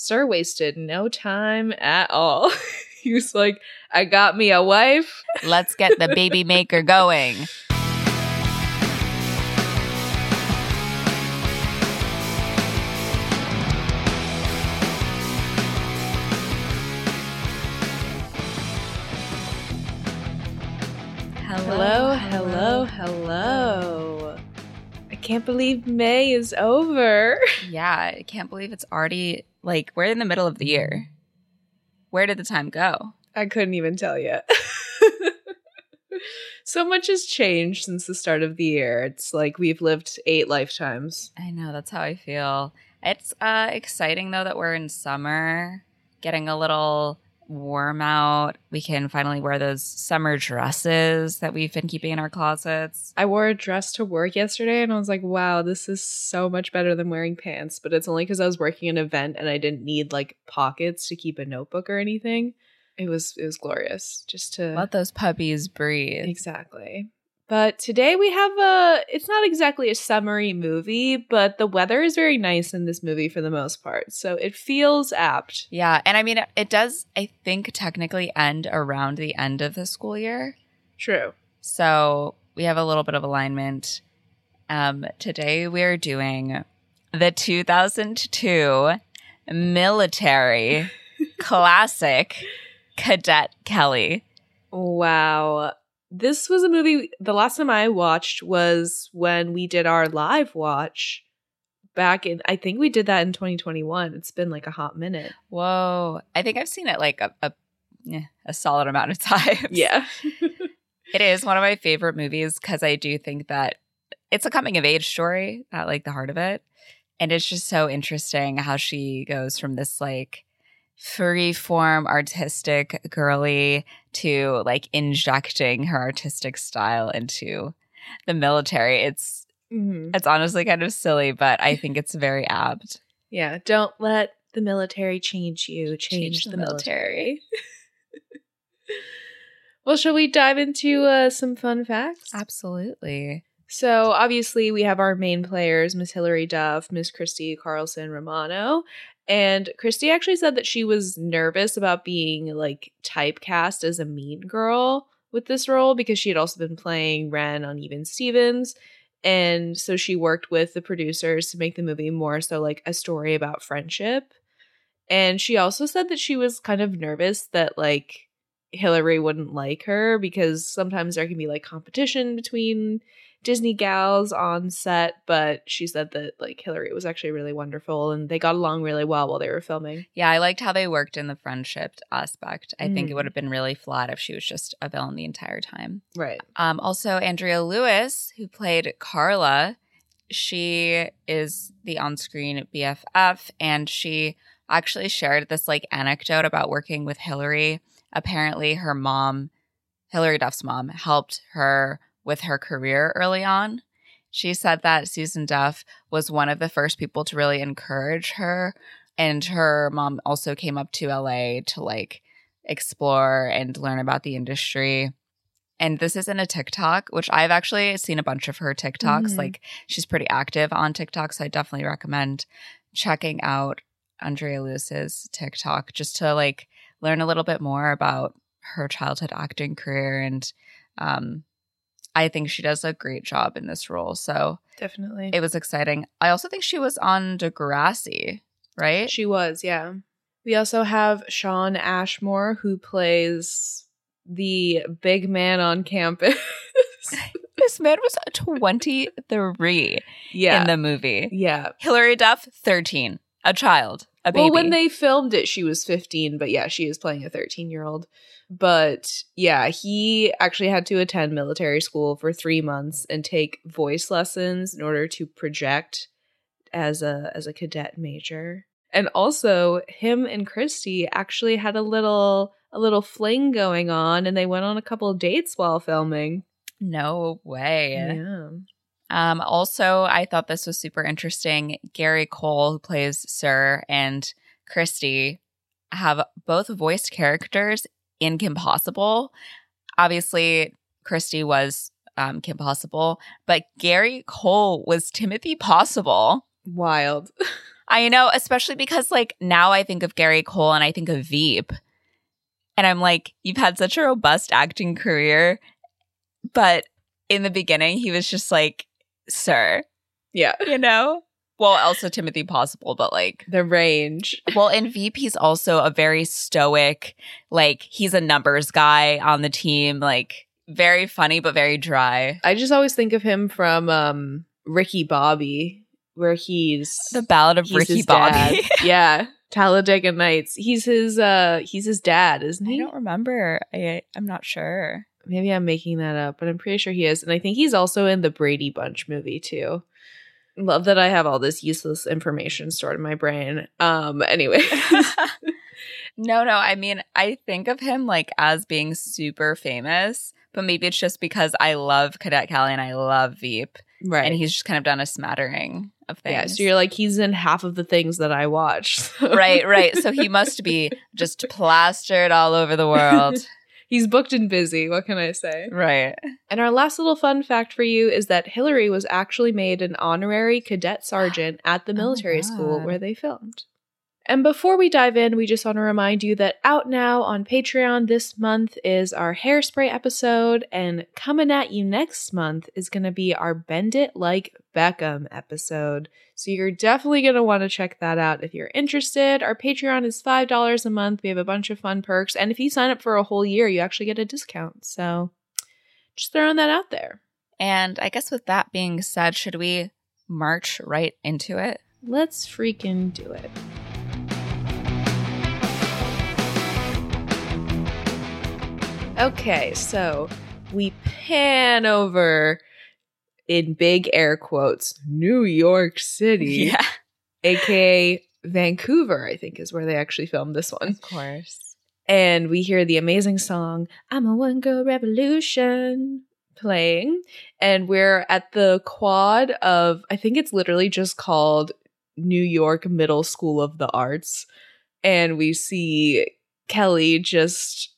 Sir wasted no time at all. he was like, I got me a wife. Let's get the baby maker going. can't believe May is over. Yeah, I can't believe it's already like we're in the middle of the year. Where did the time go? I couldn't even tell you. so much has changed since the start of the year. It's like we've lived eight lifetimes. I know, that's how I feel. It's uh exciting though that we're in summer, getting a little warm out. We can finally wear those summer dresses that we've been keeping in our closets. I wore a dress to work yesterday and I was like, wow, this is so much better than wearing pants. But it's only because I was working an event and I didn't need like pockets to keep a notebook or anything. It was it was glorious just to Let those puppies breathe. Exactly. But today we have a it's not exactly a summery movie, but the weather is very nice in this movie for the most part. So it feels apt. Yeah, and I mean it, does I think technically end around the end of the school year. True. So we have a little bit of alignment. Um, today we are doing the 2002 military classic Cadet Kelly. Wow. This was a movie the last time I watched was when we did our live watch back in I think we did that in 2021. It's been like a hot minute. Whoa. I think I've seen it like a, a, a solid amount of times. Yeah. It is one of my favorite movies because I do think that it's a coming of age story at like the heart of it. And it's just so interesting how she goes from this like free form artistic girly to like injecting her artistic style into the military. It's Mhm. it's honestly kind of silly, but I think it's very apt. Yeah, don't let the military change you, change, the, military. well, shall we dive into uh, some fun facts? Absolutely. So, obviously, we have our main players Miss Hilary Duff, Miss Christy Carlson Romano. And Christy actually said that she was nervous about being like typecast as a mean girl with this role because she had also been playing Ren on Even Stevens. And so she worked with the producers to make the movie more so like a story about friendship. And she also said that she was kind of nervous that like Hilary wouldn't like her because sometimes there can be like competition between Disney gals on set, but she said that like Hilary was actually really wonderful and they got along really well while they were filming. Yeah, I liked how they worked in the friendship aspect. I think it Mm. would have been really flat if she was just a villain the entire time. Right. Um, also, Andrea Lewis, who played Carla, she is the on screen BFF, and she actually shared this like anecdote about working with Hilary. Apparently, her mom, Hilary Duff's mom, helped her with her career early on. She said that Susan Duff was one of the first people to really encourage her. And her mom also came up to LA to like explore and learn about the industry. And this isn't a TikTok, which I've actually seen a bunch of her TikToks. Mhm. Like she's pretty active on TikTok. So I definitely recommend checking out Andrea Lewis's TikTok just to like learn a little bit more about her childhood acting career. And um, I think she does a great job in this role. So Definitely. it was exciting. I also think she was on Degrassi, right? She was, yeah. We also have Shawn Ashmore who plays the big man on campus. this man was 23 yeah. in the movie. yeah. Hilary Duff, 13, a child, a baby. Well, when they filmed it, she was 15, but yeah, she is playing a 13 year old. But yeah, he actually had to attend military school for three months and take voice lessons in order to project as a as a cadet major. And also, him and Christy actually had a little a little fling going on, and they went on a couple of dates while filming. no way. Yeah. Um, also, I thought this was super interesting. Gary Cole, who plays Sir, and Christy have both voiced characters in Kim Possible. Obviously, Christy was um, Kim Possible, but Gary Cole was Timothy Possible. Wild. I know, especially because like now I think of Gary Cole and I think of Veep. And I'm like, you've had such a robust acting career. But in the beginning, he was just like, sir, Yeah. you know? Well, also Timothy Possible, but like, The range. well, in Veep, he's also a very stoic, like, he's a numbers guy on the team, like, very funny, but very dry. I just always think of him from um Ricky Bobby, where he's The Ballad of Ricky Bobby. yeah. Talladega Nights. He's his uh he's his dad, isn't he? I don't remember. I, I'm not sure. Maybe I'm making that up, but I'm pretty sure he is. And I think he's also in the Brady Bunch movie too. Love that I have all this useless information stored in my brain. Um anyway. no, no. I mean, I think of him like as being super famous, but maybe it's just because I love Cadet Kelly and I love Veep, right. and he's just kind of done a smattering of things. yeah, so you're like he's in half of the things that I watch. right, right. So he must be just plastered all over the world. He's booked and busy. What can I say? right. And our last little fun fact for you is that Hilary was actually made an honorary cadet sergeant at the Oh military school where they filmed. And before we dive in, we just want to remind you that out now on Patreon this month is our hairspray episode, and coming at you next month is going to be our Bend It Like Beckham episode. So you're definitely going to want to check that out if you're interested. Our Patreon is $5 a month. We have a bunch of fun perks, and if you sign up for a whole year, you actually get a discount. So just throwing that out there. And I guess with that being said, should we march right into it? Let's freaking do it. Okay, so we pan over in big air quotes New York City, yeah. aka Vancouver, I think is where they actually filmed this one. of course. And we hear the amazing song I'm a One Girl Revolution playing. And we're at the quad of, I think it's literally just called New York Middle School of the Arts. And we see Kelly just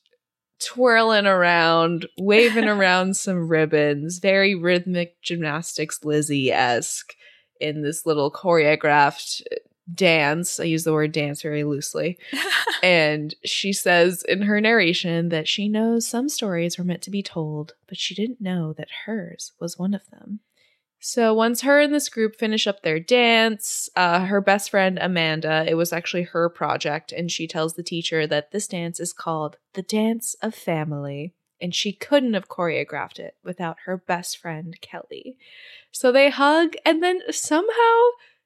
twirling around, waving around some ribbons, very rhythmic gymnastics Lizzie esque in this little choreographed uh, dance. I use the word dance very loosely. And she says in her narration that she knows some stories were meant to be told, but she didn't know that hers was one of them. So once her and this group finish up their dance, uh, her best friend Amanda, it was actually her project, and she tells the teacher that this dance is called the Dance of Family, and she couldn't have choreographed it without her best friend Kelly. So they hug, and then somehow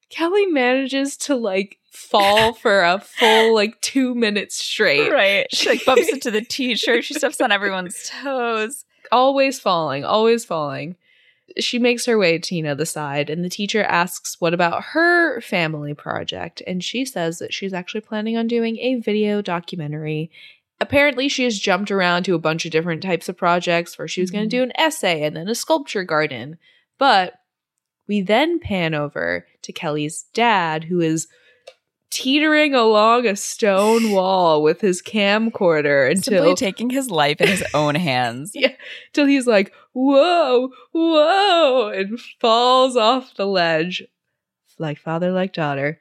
Kelly manages to like fall for a full like two minutes straight. Right. She like bumps into the teacher. She steps on everyone's toes. Always falling, always falling. She makes her way to, you know, the side, and the teacher asks what about her family project. And she says that she's actually planning on doing a video documentary. Apparently, she has jumped around to a bunch of different types of projects where she was going Mhm. to do an essay and then a sculpture garden. But we then pan over to Kelly's dad, who is teetering along a stone wall with his camcorder until Simply taking his life in his own hands. Yeah, till he's like, whoa, whoa, and falls off the ledge like father, like daughter.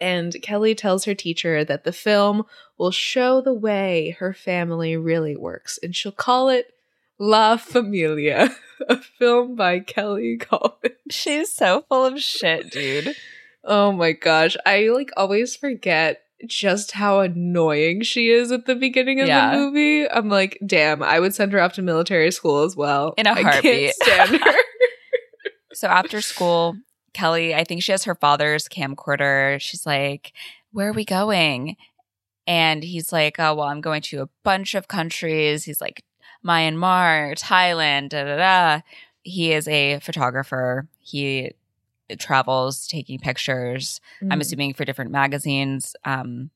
And Kelly tells her teacher that the film will show the way her family really works, and she'll call it La Familia, a film by Kelly Collins. She's so full of shit, dude. Oh my gosh, I like always forget just how annoying she is at the beginning of Yeah. the movie. I'm like, damn, I would send her off to military school as well. In a heartbeat. can't stand her. So after school, Kelly, I think she has her father's camcorder. She's like, Where are we going? And he's like, Oh, well, I'm going to a bunch of countries. He's like, Myanmar, Thailand, da da da. He is a photographer. He travels taking pictures. Mm. I'm assuming for different magazines. Um,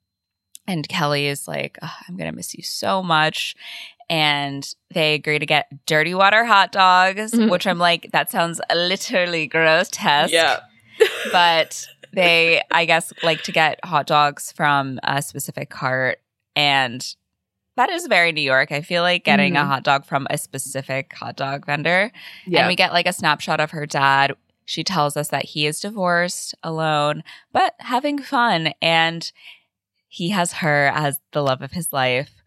and Kelly is like, "Ugh, I'm going to miss you so much. And they agree to get dirty water hot dogs, Mhm. which I'm like, that sounds literally grotesque. Yeah. But they, I guess, like to get hot dogs from a specific cart. And that is very New York. I feel like getting a Mhm. hot dog from a specific hot dog vendor. yeah. And we get like a snapshot of her dad she tells us that he is divorced, alone, but having fun. And he has her as the love of his life.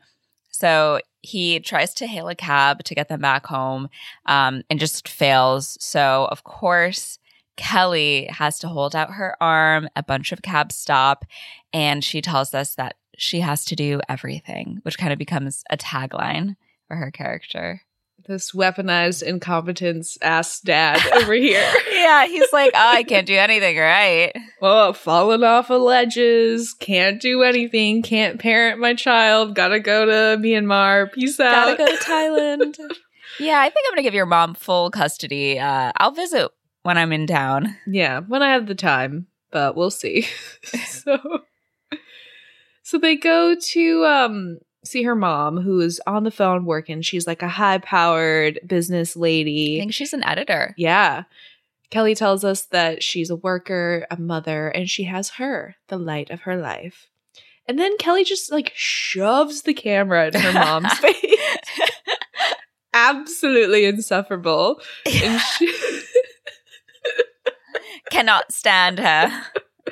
So he tries to hail a cab to get them back home um, and just fails. So, of course, Kelly has to hold out her arm, a bunch of cabs stop, and she tells us that she has to do everything, which kind of becomes a tagline for her character. This weaponized incompetence ass dad over here. yeah, he's like, oh, I can't do anything right. Oh, falling off of ledges, can't do anything, can't parent my child, gotta go to Myanmar, peace out. Gotta go to Thailand. yeah, I think I'm gonna give your mom full custody. Uh, I'll visit when I'm in town. Yeah, when I have the time, but we'll see. so, so they go to um see her mom, who is on the phone working. She's like a high powered business lady. I think she's an editor. Yeah. Kelly tells us that she's a worker, a mother, and she has her, the light of her life. And then Kelly just like shoves the camera in her mom's face. Absolutely insufferable. And she cannot stand her.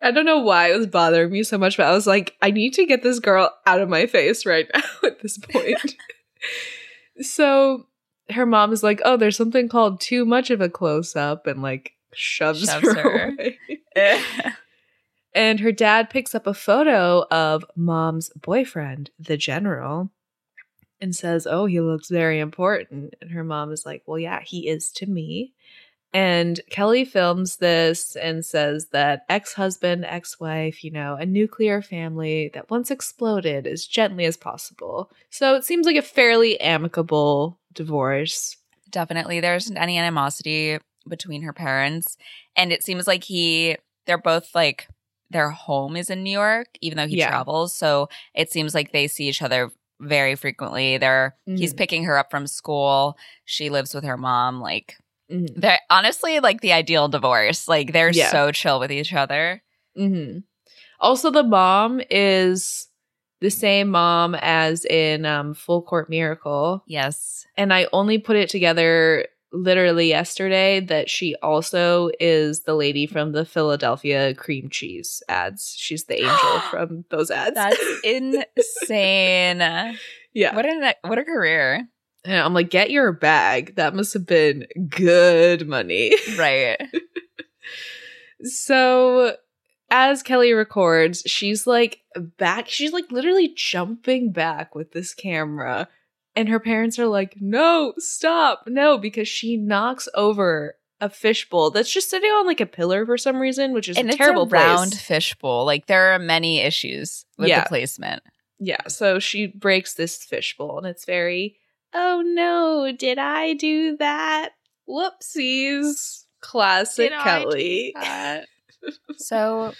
I don't know why it was bothering me so much, but I was like, I need to get this girl out of my face right now at this point. so her mom is like, Oh, there's something called too much of a close up and like shoves, shoves her, her. away. Eh. and her dad picks up a photo of mom's boyfriend, the general, and says, Oh, he looks very important. And her mom is like, Well, yeah, he is to me. And Kelly films this and says that ex husband, ex wife, you know, a nuclear family that once exploded as gently as possible. So it seems like a fairly amicable divorce. Definitely. There isn't any animosity between her parents. And it seems like he, they're both like, their home is in New York, even though he yeah. travels. So it seems like they see each other very frequently. They're, mm-hmm. he's picking her up from school. She lives with her mom. Like, Mm-hmm. Honestly like the ideal divorce. Like they're yeah. so chill with each other. Mm-hmm. Also, the mom is the same mom as in um, Full Court Miracle. Yes. And I only put it together literally yesterday that she also is the lady from the Philadelphia cream cheese ads. She's the angel from those ads. That's insane. yeah. What a what a career. And I'm like, get your bag. That must have been good money. Right. so as Kelly records, she's like back, she's like literally jumping back with this camera. And her parents are like, no, stop, no, because she knocks over a fishbowl that's just sitting on like a pillar for some reason, which is and a terrible a round fishbowl. Like there are many issues with yeah. the placement. Yeah, so she breaks this fishbowl, and it's very oh no, did I do that? Whoopsies. Classic did Kelly. so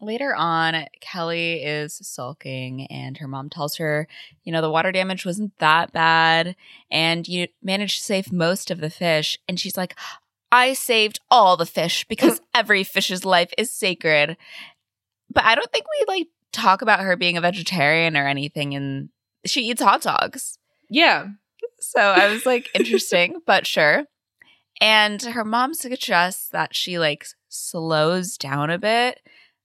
later on, Kelly is sulking, and her mom tells her, you know, the water damage wasn't that bad, and you managed to save most of the fish. And she's like, I saved all the fish because every fish's life is sacred. But I don't think we like talk about her being a vegetarian or anything, and she eats hot dogs. Yeah. So I was like, interesting, but sure. And her mom suggests that she like slows down a bit,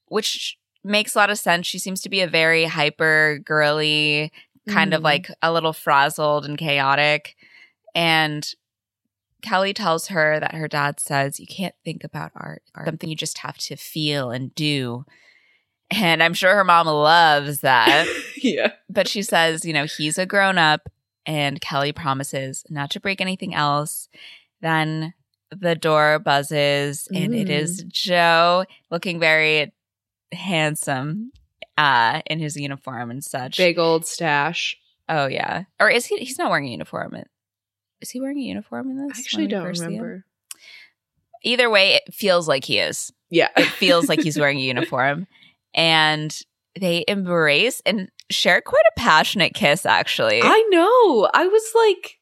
which makes a lot of sense. She seems to be a very hyper girly, kind mm. of like a little frazzled and chaotic. And Kelly tells her that her dad says you can't think about art, art something you just have to feel and do. And I'm sure her mom loves that. yeah. But she says, you know, he's a grown up and Kelly promises not to break anything else. Then the door buzzes and mm. it is mm. Joe looking very handsome uh in his uniform and such. Big old stash. Oh yeah. Or is he he's not wearing a uniform. Is he wearing a uniform in this? I actually don't remember. Either way, it feels like he is. Yeah. it feels like he's wearing a uniform. And they embrace and share quite a passionate kiss, actually. I know. I was like,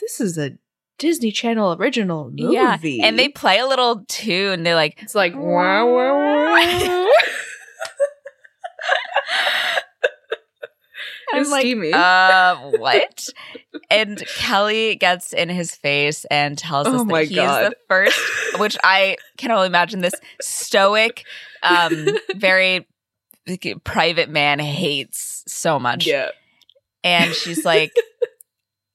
this is a Disney Channel original movie. Yeah. And they play a little tune. They're like, it's like, wow, wow, wow. I'm like, uh, what? and Kelly gets in his face and tells us Oh that my he is God. the first, which I can only imagine this stoic, um, very like, private man hates so much. yeah. And she's like,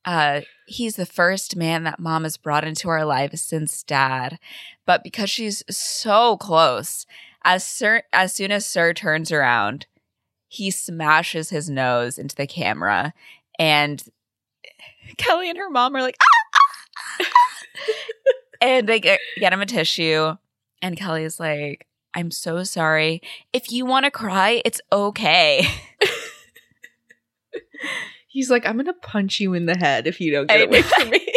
uh, he's the first man that mom has brought into our lives since dad. But because she's so close, as Sir, as soon as Sir turns around, he smashes his nose into the camera, and Kelly and her mom are like, "Ah, ah, ah." and they get, get him a tissue, and Kelly's like, "I'm so sorry. If you want to cry, it's okay." He's like, I'm gonna punch you in the head if you don't get I away know. from me.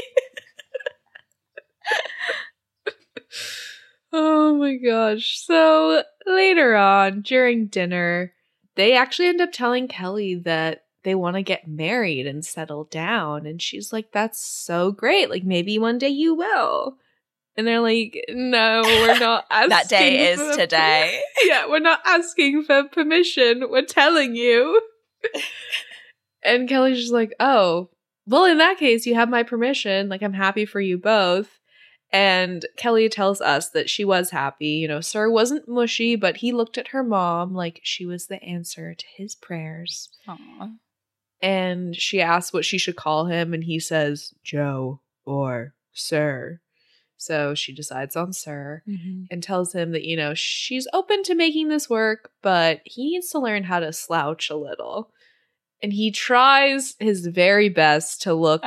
oh my gosh. So later on, during dinner, they actually end up telling Kelly that they want to get married and settle down. And she's like, That's so great. Like maybe one day you will. And they're like, No, we're not asking. that day is today. yeah, we're not asking for permission. We're telling you. and Kelly's just like, oh, well, in that case, you have my permission. Like, I'm happy for you both. And Kelly tells us that she was happy. You know, Sir wasn't mushy, but he looked at her mom like she was the answer to his prayers. Aw. And she asks what she should call him, and he says, Joe or Sir. So she decides on Sir mm-hmm. and tells him that, you know, she's open to making this work, but he needs to learn how to slouch a little. And he tries his very best to look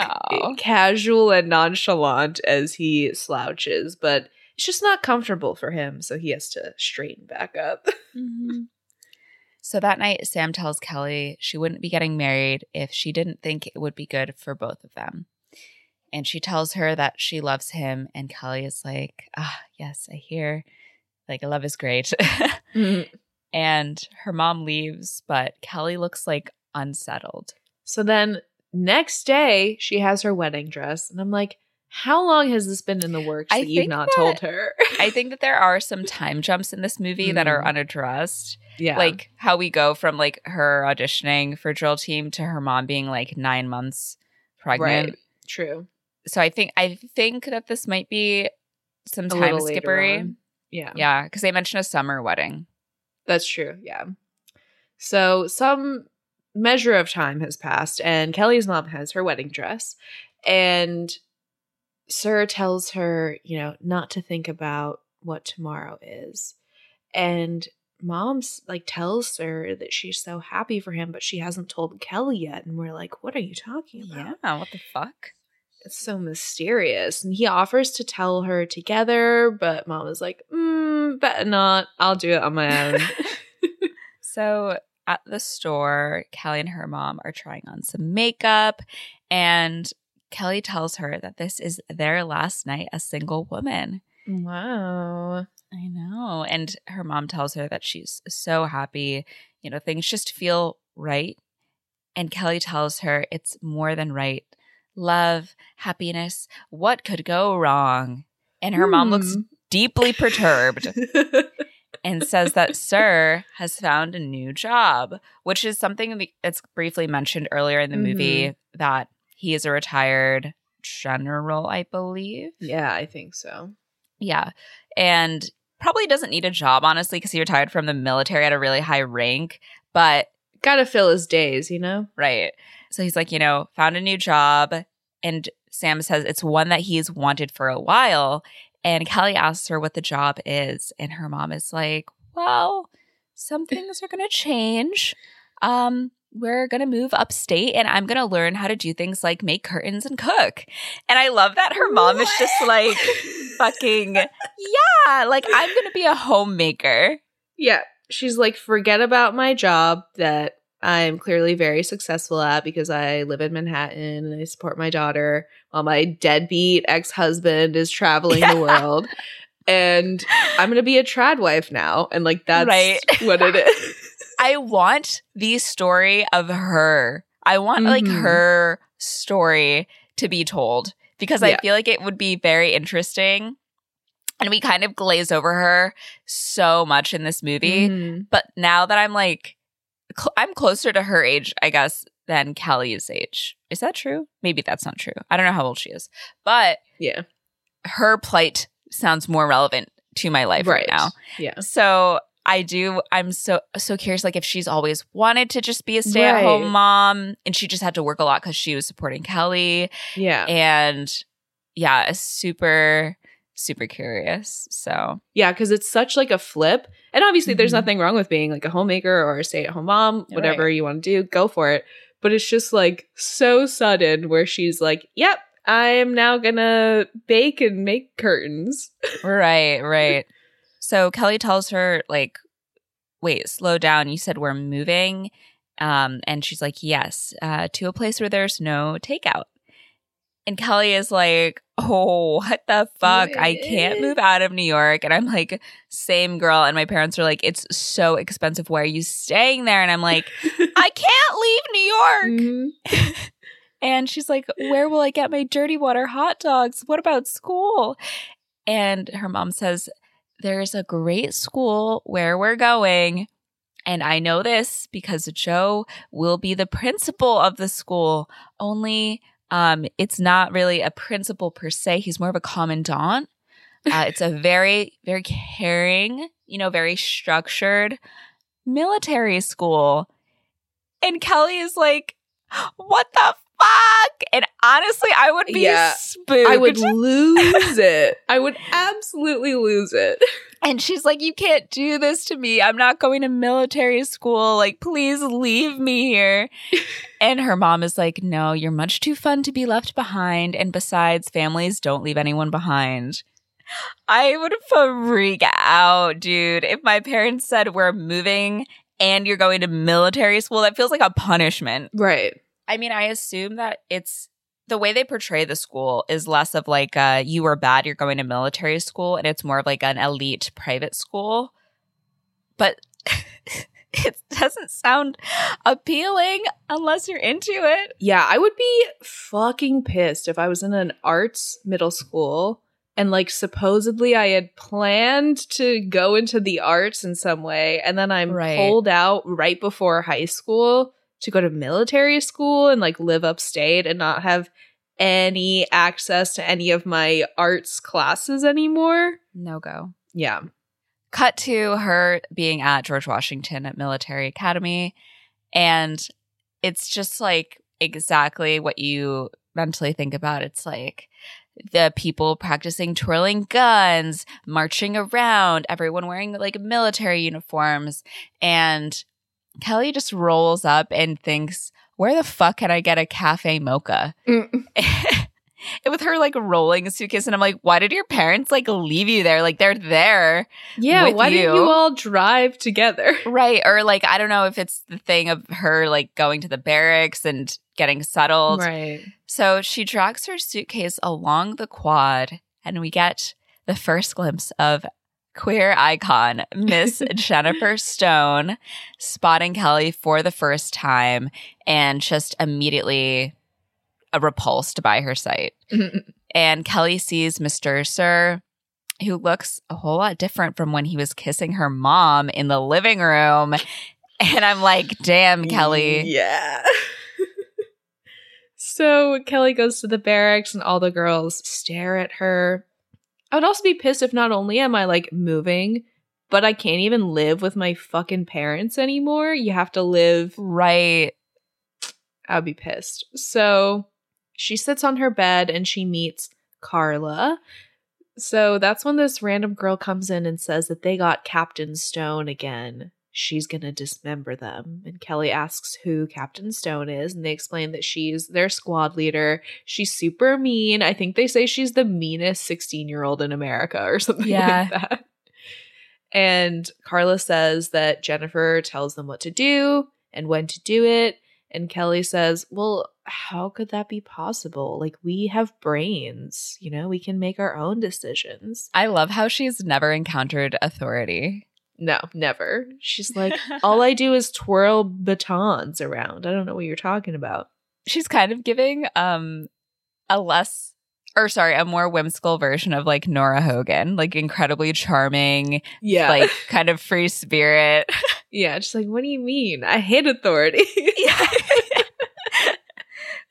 casual and nonchalant as he slouches, but it's just not comfortable for him, so he has to straighten back up. Mm-hmm. So that night, Sam tells Kelly she wouldn't be getting married if she didn't think it would be good for both of them. And she tells her that she loves him, and Kelly is like, ah, yes, I hear. Like, love is great. and her mom leaves, but Kelly looks like unsettled. So then next day, she has her wedding dress, and I'm like, how long has this been in the works I that you've not that- told her? I think that there are some time jumps in this movie that are Mm. unaddressed. yeah. Like how we go from like her auditioning for drill team to her mom being like nine months pregnant. right. True. So I think I think that this might be some time skippery. Yeah. Yeah, because they mentioned a summer wedding. That's true. Yeah. So some measure of time has passed, and Kelly's mom has her wedding dress, and Sir tells her, you know, not to think about what tomorrow is. And mom's like tells Sir that she's so happy for him, but she hasn't told Kelly yet. And we're like, what are you talking about? Yeah, what the fuck? It's so mysterious. And he offers to tell her together, but mom is like, mm, better not. I'll do it on my own. So at the store, Kelly and her mom are trying on some makeup, and Kelly tells her that this is their last night as single woman. wow. I know. And her mom tells her that she's so happy. You know, things just feel right. And Kelly tells her it's more than right. Love, happiness, what could go wrong? And her mom looks Hmm. deeply perturbed and says that Sir has found a new job, which is something that's briefly mentioned earlier in the movie that he is a retired general, I believe. yeah, I think so. Yeah. And probably doesn't need a job, honestly, because he retired from the military at a really high rank. But, Gotta fill his days, you know? right. So he's like, you know, found a new job. And Sam says it's one that he's wanted for a while. And Kelly asks her what the job is. And her mom is like, well, some things are going to change. Um, we're going to move upstate and I'm going to learn how to do things like make curtains and cook. And I love that her mom is just like, fucking yeah like i'm gonna be a homemaker Yeah. She's like, forget about my job that I'm clearly very successful at because I live in Manhattan and I support my daughter while my deadbeat ex husband is traveling Yeah. the world. And I'm going to be a trad wife now. And like, that's Right. what it is. i want the story of her i want like Mhm. her story to be told because i feel like it would be very interesting and we kind of glaze over her so much in this movie Mhm. but now that i'm like cl- i'm closer to her age i guess than Kelly's age. Is that true? Maybe that's not true. I don't know how old she is. But Yeah. her plight sounds more relevant to my life right, now. Yeah. So I do I'm so so curious like if she's always wanted to just be a stay-at-home Right. mom and she just had to work a lot cuz she was supporting Kelly Yeah. and yeah, a super super curious. So, Yeah, because it's such like a flip. And obviously there's Mhm. nothing wrong with being like a homemaker or a stay-at-home mom, whatever you want to do, go for it. But it's just like so sudden where she's like, Yep, I am now gonna bake and make curtains. right, right. So Kelly tells her like wait, slow down. You said we're moving. Um and she's like, "Yes, uh to a place where there's no takeout." And Kelly is like, "Oh, what the fuck? I can't move out of New York." And I'm like, "Same girl." And my parents are like, "It's so expensive. Why are you staying there?" And I'm like, "I can't leave New York." Mhm. And she's like, Where will I get my dirty water hot dogs? What about school? And her mom says, There's a great school where we're going. And I know this because Joe will be the principal of the school. Only um, it's not really a principal per se. He's more of a commandant. Uh, it's a very, very caring, you know, very structured military school. And Kelly is like, what the fuck? And honestly, I would be Yeah. spooked. I would lose it. I would absolutely lose it. and she's like, you can't do this to me. I'm not going to military school. Like, please leave me here. and her mom is like, no, you're much too fun to be left behind. And besides, families don't leave anyone behind. I would freak out, dude. If my parents said we're moving and you're going to military school, that feels like a punishment. Right. I mean, I assume that it's the way they portray the school is less of like uh you were bad, you're going to military school, and it's more of like an elite private school. But it doesn't sound appealing unless you're into it. Yeah, I would be fucking pissed if I was in an arts middle school and like supposedly I had planned to go into the arts in some way and then I'm Right. pulled out right before high school to go to military school and like live upstate and not have any access to any of my arts classes anymore. No go. Yeah. cut to her being at George Washington at Military Academy. And it's just like exactly what you mentally think about. It's like the people practicing twirling guns, marching around, everyone wearing like military uniforms. And Kelly just rolls up and thinks, where the fuck can I get a cafe mocha? Mm. And with her like rolling a suitcase and I'm like, why did your parents like leave you there? Like they're there. Yeah, why didn't you. you all drive together? Right. Or like, I don't know if it's the thing of her like going to the barracks and getting settled. Right. So she drags her suitcase along the quad and we get the first glimpse of queer icon Miss Jennifer Stone spotting Kelly for the first time and just immediately uh, repulsed by her sight. And Kelly sees Mr. Sir, who looks a whole lot different from when he was kissing her mom in the living room. And I'm like, damn, Kelly. Yeah. so Kelly goes to the barracks and all the girls stare at her. I would also be pissed if not only am I like moving, but I can't even live with my fucking parents anymore. You have to live. Right. I would be pissed. So she sits on her bed and she meets Carla. So that's when this random girl comes in and says that they got Captain Stone again. She's gonna dismember them. And Kelly asks who Captain Stone is, and they explain that she's their squad leader. She's super mean. I think they say she's the meanest 16 year old in America or something Yeah. like that. And Carla says that Jennifer tells them what to do and when to do it. And Kelly says, Well, how could that be possible? Like, we have brains, you know, we can make our own decisions. I love how she's never encountered authority. No, never. She's like, All I do is twirl batons around. I don't know what you're talking about. She's kind of giving um a less or sorry, a more whimsical version of like Nora Hogan, like incredibly charming, Yeah. like kind of free spirit. yeah. Just like, what do you mean? I hate authority.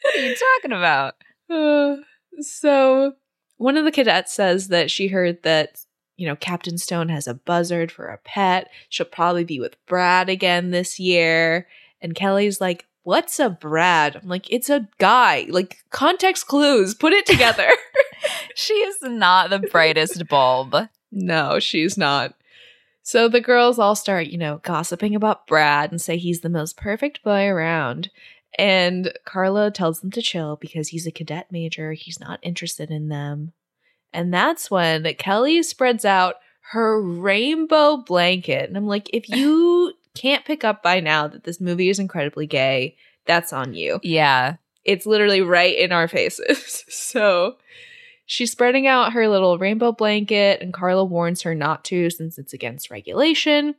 what are you talking about? Uh, so one of the cadets says that she heard that you know Captain Stone has a buzzard for a pet. She'll probably be with Brad again this year. And Kelly's like, "What's a Brad?" I'm like, "It's a guy." Like context clues. Put it together. she is not the brightest bulb. No, she's not. So the girls all start, you know, gossiping about Brad and say he's the most perfect boy around. And Carla tells them to chill because he's a cadet major. He's not interested in them. And that's when Kelly spreads out her rainbow blanket. And I'm like, if you can't pick up by now that this movie is incredibly gay, that's on you. Yeah. It's literally right in our faces. so she's spreading out her little rainbow blanket, and Carla warns her not to since it's against regulation.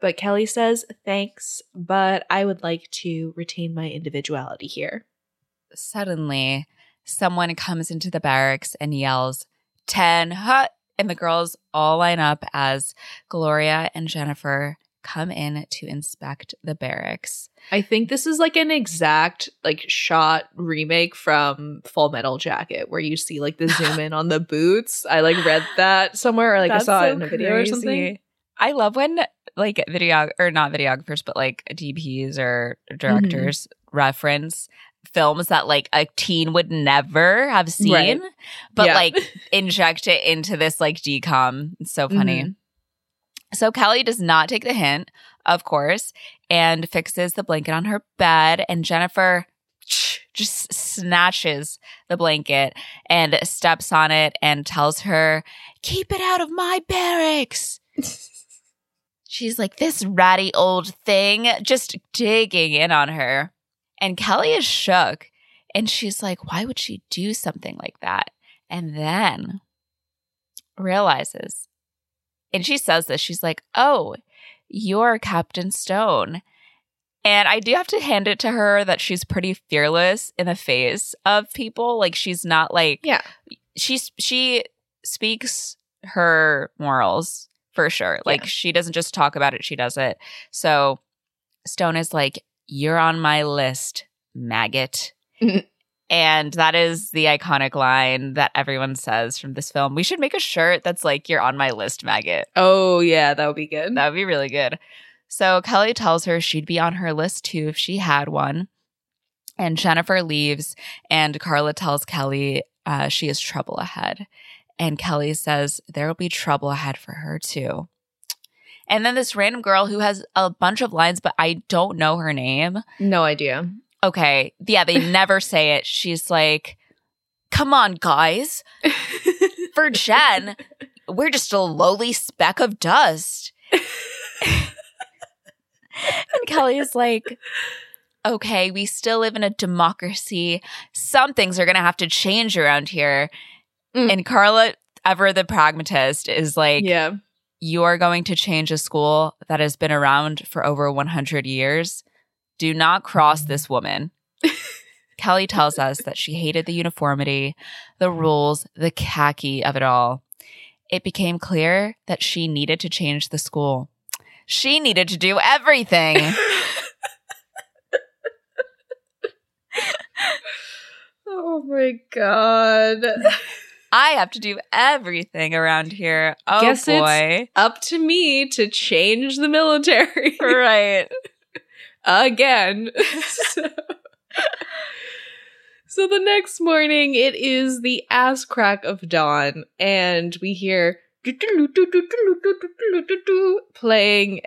But Kelly says, thanks, but I would like to retain my individuality here. Suddenly, someone comes into the barracks and yells, 10 hut. And the girls all line up as Gloria and Jennifer come in to inspect the barracks. I think this is like an exact like shot remake from Full Metal Jacket where you see like the zoom in on the boots. I like read that somewhere or like That's I saw so it in a video or something. I love when like video or not videographers, but like DPs or mm-hmm. directors reference films that like a teen would never have seen, Right. but Yeah. like inject it into this like DCOM. It's so funny. Mhm. So Kelly does not take the hint, of course, and fixes the blanket on her bed. And Jennifer just snatches the blanket and steps on it and tells her, Keep it out of my barracks. She's like, This ratty old thing, just digging in on her. And Kelly is shook. And she's like, Why would she do something like that? And then realizes, and she says this, she's like, Oh, you're Captain Stone. And I do have to hand it to her that she's pretty fearless in the face of people. Like she's not like Yeah. she's she speaks her morals for sure. Like Yeah. she doesn't just talk about it, she does it. So Stone is like, You're on my list, maggot. Mhm. and that is the iconic line that everyone says from this film. We should make a shirt that's like, You're on my list, maggot. Oh yeah, that would be good. That would be really good. So Kelly tells her she'd be on her list too if she had one. And Jennifer leaves, and Carla tells Kelly uh, she has trouble ahead. And Kelly says there will be trouble ahead for her too. And then this random girl who has a bunch of lines, but I don't know her name. no idea. Okay. Yeah, they never say it. She's like, come on, guys. For Jen, we're just a lowly speck of dust. and Kelly is like, okay, we still live in a democracy. Some things are going to have to change around here. Mm. And Carla, ever the pragmatist, is like, yeah. You are going to change a school that has been around for over 100 years. Do not cross this woman. Kelly tells us that she hated the uniformity, the rules, the khaki of it all. It became clear that she needed to change the school. She needed to do everything. oh my god. I have to do everything around here. Oh Guess it's- boy. Up to me to change the military right. again. so, so the next morning, it is the ass crack of dawn, and we hear playing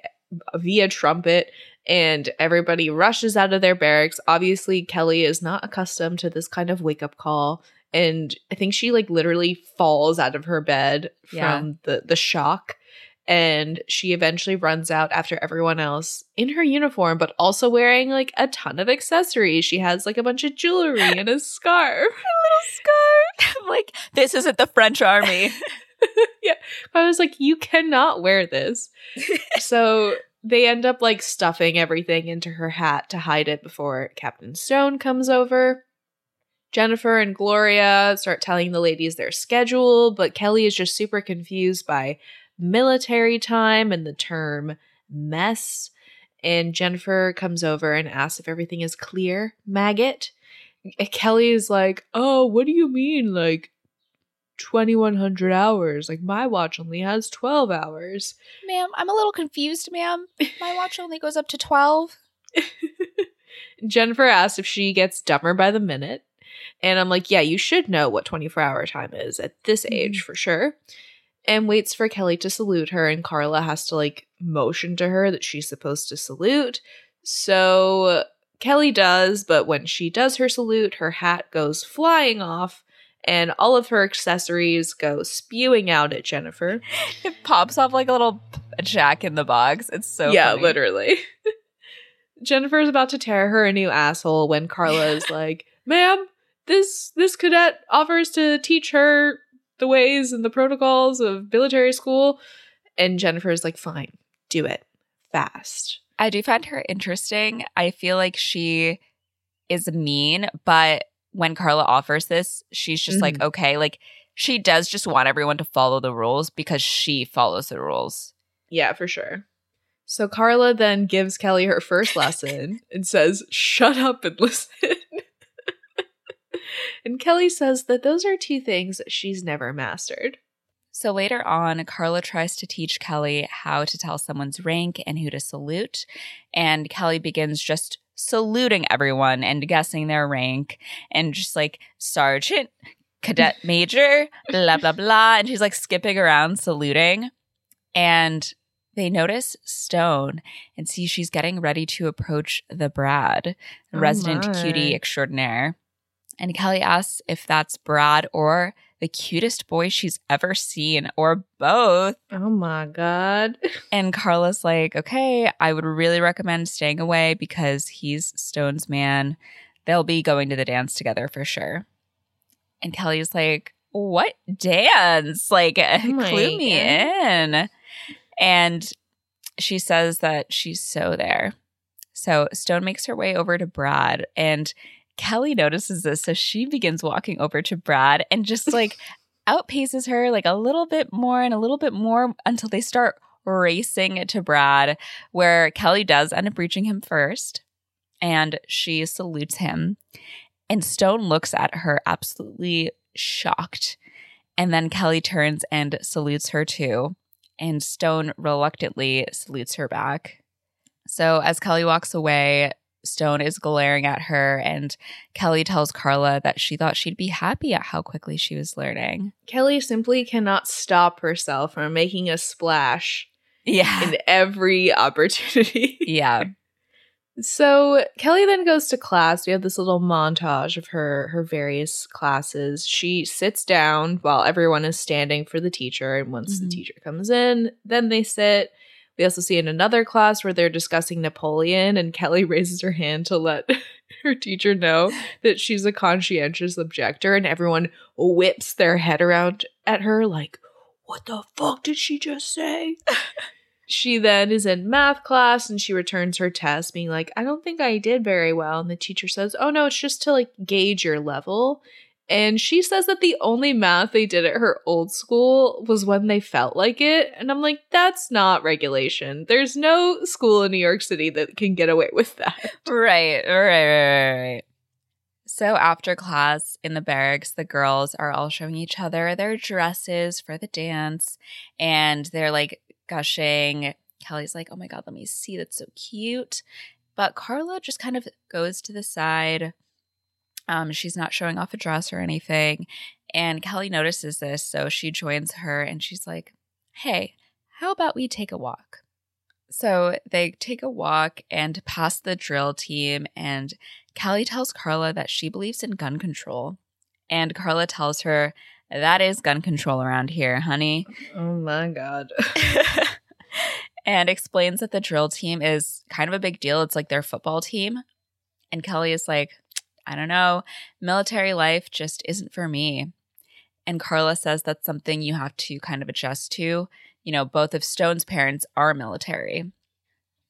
via trumpet, and everybody rushes out of their barracks. Obviously, Kelly is not accustomed to this kind of wake up call. And I think she like literally falls out of her bed from Yeah. the the shock and she eventually runs out after everyone else in her uniform but also wearing like a ton of accessories she has like a bunch of jewelry and a scarf Skirt. I'm like, this isn't the French army. Yeah. I was like you cannot wear this so they end up like stuffing everything into her hat to hide it before captain stone comes over jennifer and gloria start telling the ladies their schedule but kelly is just super confused by military time and the term mess. And Jennifer comes over and asks if everything is clear, maggot. Kelly is like, "Oh, what do you mean like 2100 hours? Like my watch only has 12 hours." Ma'am, I'm a little confused, ma'am. My watch only goes up to 12. Jennifer asks if she gets dumber by the minute. And I'm like, yeah, you should know what 24 hour time is at this age mm-hmm. for sure. And waits for Kelly to salute her. And Carla has to like motion to her that she's supposed to salute. So Kelly does, but when she does her salute, her hat goes flying off and all of her accessories go spewing out at Jennifer. It pops off like a little jack in the box. It's so yeah, funny. literally. Jennifer's about to tear her a new asshole when Carla is like, "Ma'am, this this cadet offers to teach her the ways and the protocols of military school." And Jennifer's like, "Fine, do it fast." I do find her interesting. I feel like she is mean, but when Carla offers this, she's just like, Mhm. okay, like she does just want everyone to follow the rules because she follows the rules. Yeah, for sure. So Carla then gives Kelly her first lesson and says, "Shut up and listen." And Kelly says that those are two things she's never mastered. So later on, Carla tries to teach Kelly how to tell someone's rank and who to salute. And Kelly begins just saluting everyone and guessing their rank and just like sergeant, cadet major, blah, blah, blah. And she's like skipping around saluting. And they notice Stone and see she's getting ready to approach the Brad, Oh resident my. cutie extraordinaire. And Kelly asks if that's Brad or the cutest boy she's ever seen, or both. Oh my god. And Carla's like, okay, I would really recommend staying away because he's Stone's man. They'll be going to the dance together for sure. And Kelly's like, what dance? Like, oh my clue me in. And she says that she's so there. So Stone makes her way over to Brad and Kelly notices this. So she begins walking over to Brad and just like outpaces her like a little bit more and a little bit more until they start racing to Brad, where Kelly does end up reaching him first and she salutes him. And Stone looks at her absolutely shocked. And then Kelly turns and salutes her too. And Stone reluctantly salutes her back. So as Kelly walks away, Stone is glaring at her, and Kelly tells Carla that she thought she'd be happy at how quickly she was learning. Kelly simply cannot stop herself from making a splash Yeah. in every opportunity. yeah. So Kelly then goes to class. We have this little montage of her her various classes. She sits down while everyone is standing for the teacher, and once the Mhm. teacher comes in, then they sit. We also see in another class where they're discussing Napoleon, and Kelly raises her hand to let her teacher know that she's a conscientious objector, and everyone whips their head around at her like, "What the fuck did she just say?" She then is in math class and she returns her test, being like, I don't think I did very well. And the teacher says, Oh no, it's just to like gauge your level. And she says that the only math they did at her old school was when they felt like it. And I'm like, that's not regulation. There's no school in New York City that can get away with that. Right, right, right, right. So after class in the barracks, the girls are all showing each other their dresses for the dance, and they're like gushing. Kelly's like, "Oh my god, let me see. That's so cute." But Carla just kind of goes to the side. Um, she's not showing off a dress or anything, and Kelly notices this, so she joins her, and she's like, "Hey, how about we take a walk?" So they take a walk and pass the drill team, and Kelly tells Carla that she believes in gun control. And Carla tells her, That is gun control around here, honey. Oh my God. and explains that the drill team is kind of a big deal. It's like their football team. And Kelly is like, I don't know. Military life just isn't for me. And Carla says that's something you have to kind of adjust to. You know, both of Stone's parents are military.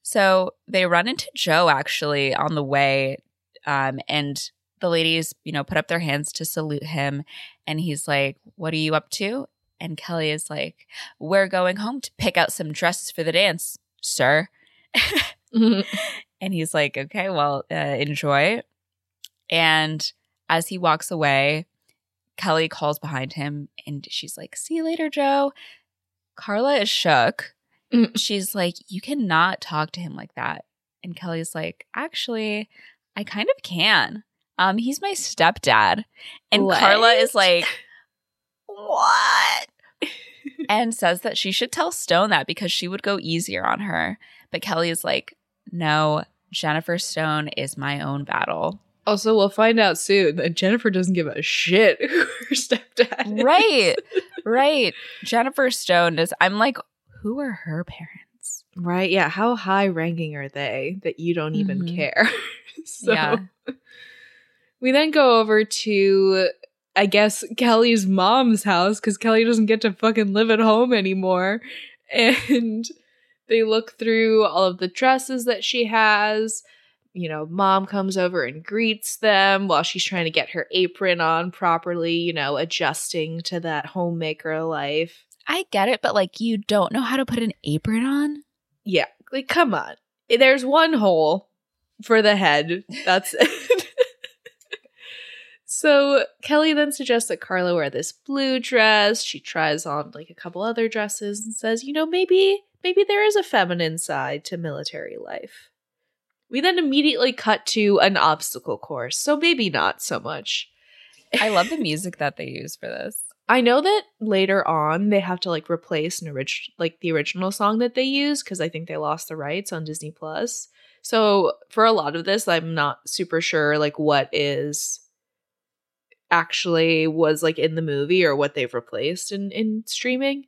So they run into Joe actually on the way. Um, and the ladies, you know, put up their hands to salute him. And he's like, What are you up to? And Kelly is like, We're going home to pick out some dresses for the dance, sir. and he's like, Okay, well, uh, enjoy. And as he walks away, Kelly calls behind him and she's like, See you later, Joe. Carla is shook. Mm. She's like, You cannot talk to him like that. And Kelly's like, Actually, I kind of can. Um, he's my stepdad. And Carla is like, What? and says that she should tell Stone that because she would go easier on her. But Kelly is like, No, Jennifer Stone is my own battle. Also, we'll find out soon that Jennifer doesn't give a shit who her stepdad is. Right. right. Jennifer Stone does. I'm like, who are her parents? Right. Yeah. How high ranking are they that you don't even Mhm. care? so Yeah. we then go over to, I guess, Kelly's mom's house because Kelly doesn't get to fucking live at home anymore. And they look through all of the dresses that she has. You know, mom comes over and greets them while she's trying to get her apron on properly, you know, adjusting to that homemaker life. I get it, but like, you don't know how to put an apron on? Yeah, like come on. There's one hole for the head. That's it. so Kelly then suggests that Carla wear this blue dress. She tries on like a couple other dresses and says, you know, maybe maybe there is a feminine side to military life. We then immediately cut to an obstacle course, so maybe not so much. I love the music that they use for this. I know that later on they have to like replace an orig- like the original song that they use because I think they lost the rights on Disney Plus. So for a lot of this, I'm not super sure like what is actually was like in the movie or what they've replaced in in streaming.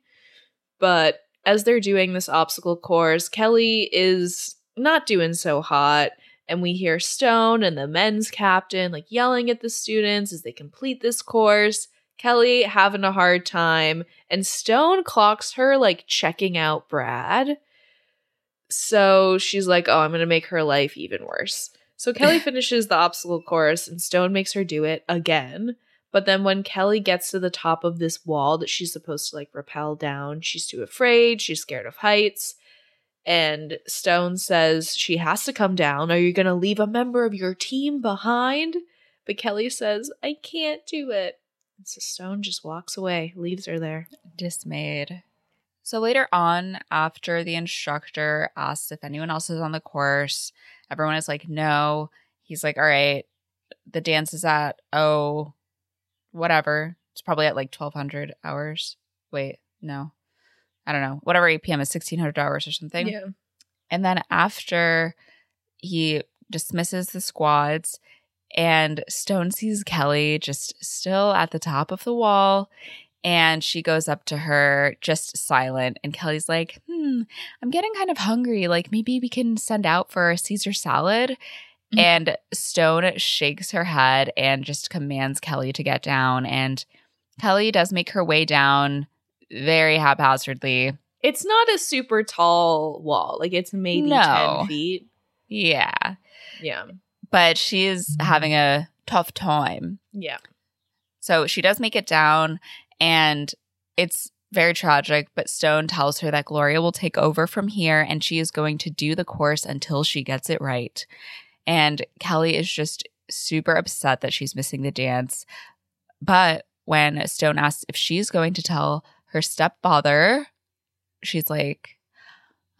But as they're doing this obstacle course, Kelly is not doing so hot. And we hear Stone and the men's captain like yelling at the students as they complete this course. Kelly having a hard time, and Stone clocks her like checking out Brad. So she's like, Oh, I'm gonna make her life even worse. So Kelly finishes the obstacle course, and Stone makes her do it again. But then when Kelly gets to the top of this wall that she's supposed to like rappel down, she's too afraid, she's scared of heights. And Stone says she has to come down. Are you going to leave a member of your team behind? But Kelly says, I can't do it. And so Stone just walks away, leaves her there. Dismayed. So later on, after the instructor asks if anyone else is on the course, everyone is like, no. He's like, all right, the dance is at, oh, whatever. It's probably at like 1200 hours. Wait, no. I don't know. Whatever APM is 1600 hours or something. Yeah. And then after he dismisses the squads and Stone sees Kelly just still at the top of the wall and she goes up to her just silent and Kelly's like, "Hmm, I'm getting kind of hungry. Like maybe we can send out for a Caesar salad." Mhm. And Stone shakes her head and just commands Kelly to get down and Kelly does make her way down very haphazardly. It's not a super tall wall. Like it's maybe No. 10 feet. Yeah. Yeah. but she is having a tough time. Yeah. So she does make it down, and it's very tragic. But Stone tells her that Gloria will take over from here and she is going to do the course until she gets it right. And Kelly is just super upset that she's missing the dance. But when Stone asks if she's going to tell her stepfather, she's like,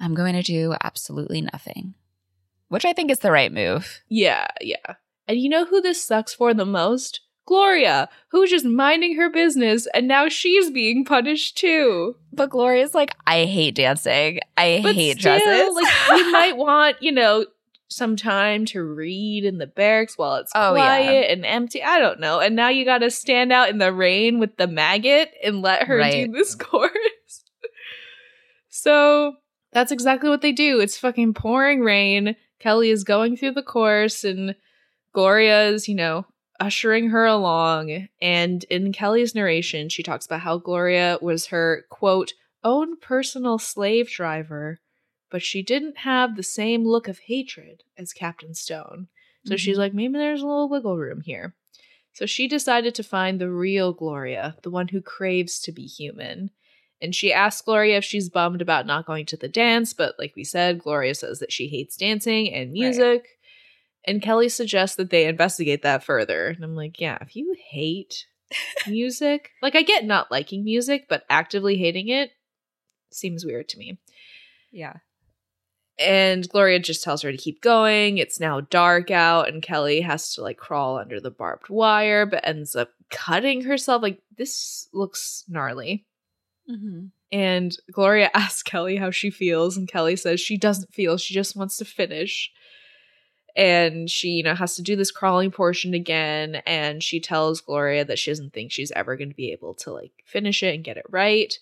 I'm going to do absolutely nothing, which I think is the right move. Yeah. Yeah. And you know who this sucks for the most? Gloria, who's just minding her business and now she's being punished too. But Gloria's like, I hate dancing. I But hate still, dresses. Like you might want, you know, some time to read in the barracks while it's Oh, yeah. quiet and empty. I don't know. And now you got to stand out in the rain with the maggot and let her Right. do this course. so that's exactly what they do. It's fucking pouring rain. Kelly is going through the course and Gloria is, you know, ushering her along. And in Kelly's narration, she talks about how Gloria was her, quote, own personal slave driver, but she didn't have the same look of hatred as Captain Stone. So she's Mhm. like, maybe there's a little wiggle room here. So she decided to find the real Gloria, the one who craves to be human. And she asks Gloria if she's bummed about not going to the dance, but like we said, Gloria says that she hates dancing and music. And Kelly suggests that they investigate that further. And I'm like, yeah, if you hate music, like I get not liking music, but actively hating it seems weird to me. Yeah. And Gloria just tells her to keep going. It's now dark out, and Kelly has to like crawl under the barbed wire, but ends up cutting herself. Like, this looks gnarly. Mm-hmm. And Gloria asks Kelly how she feels, and Kelly says she doesn't feel, she just wants to finish. And she, you know, has to do this crawling portion again. And she tells Gloria that she doesn't think she's ever going to be able to like finish it and get it right.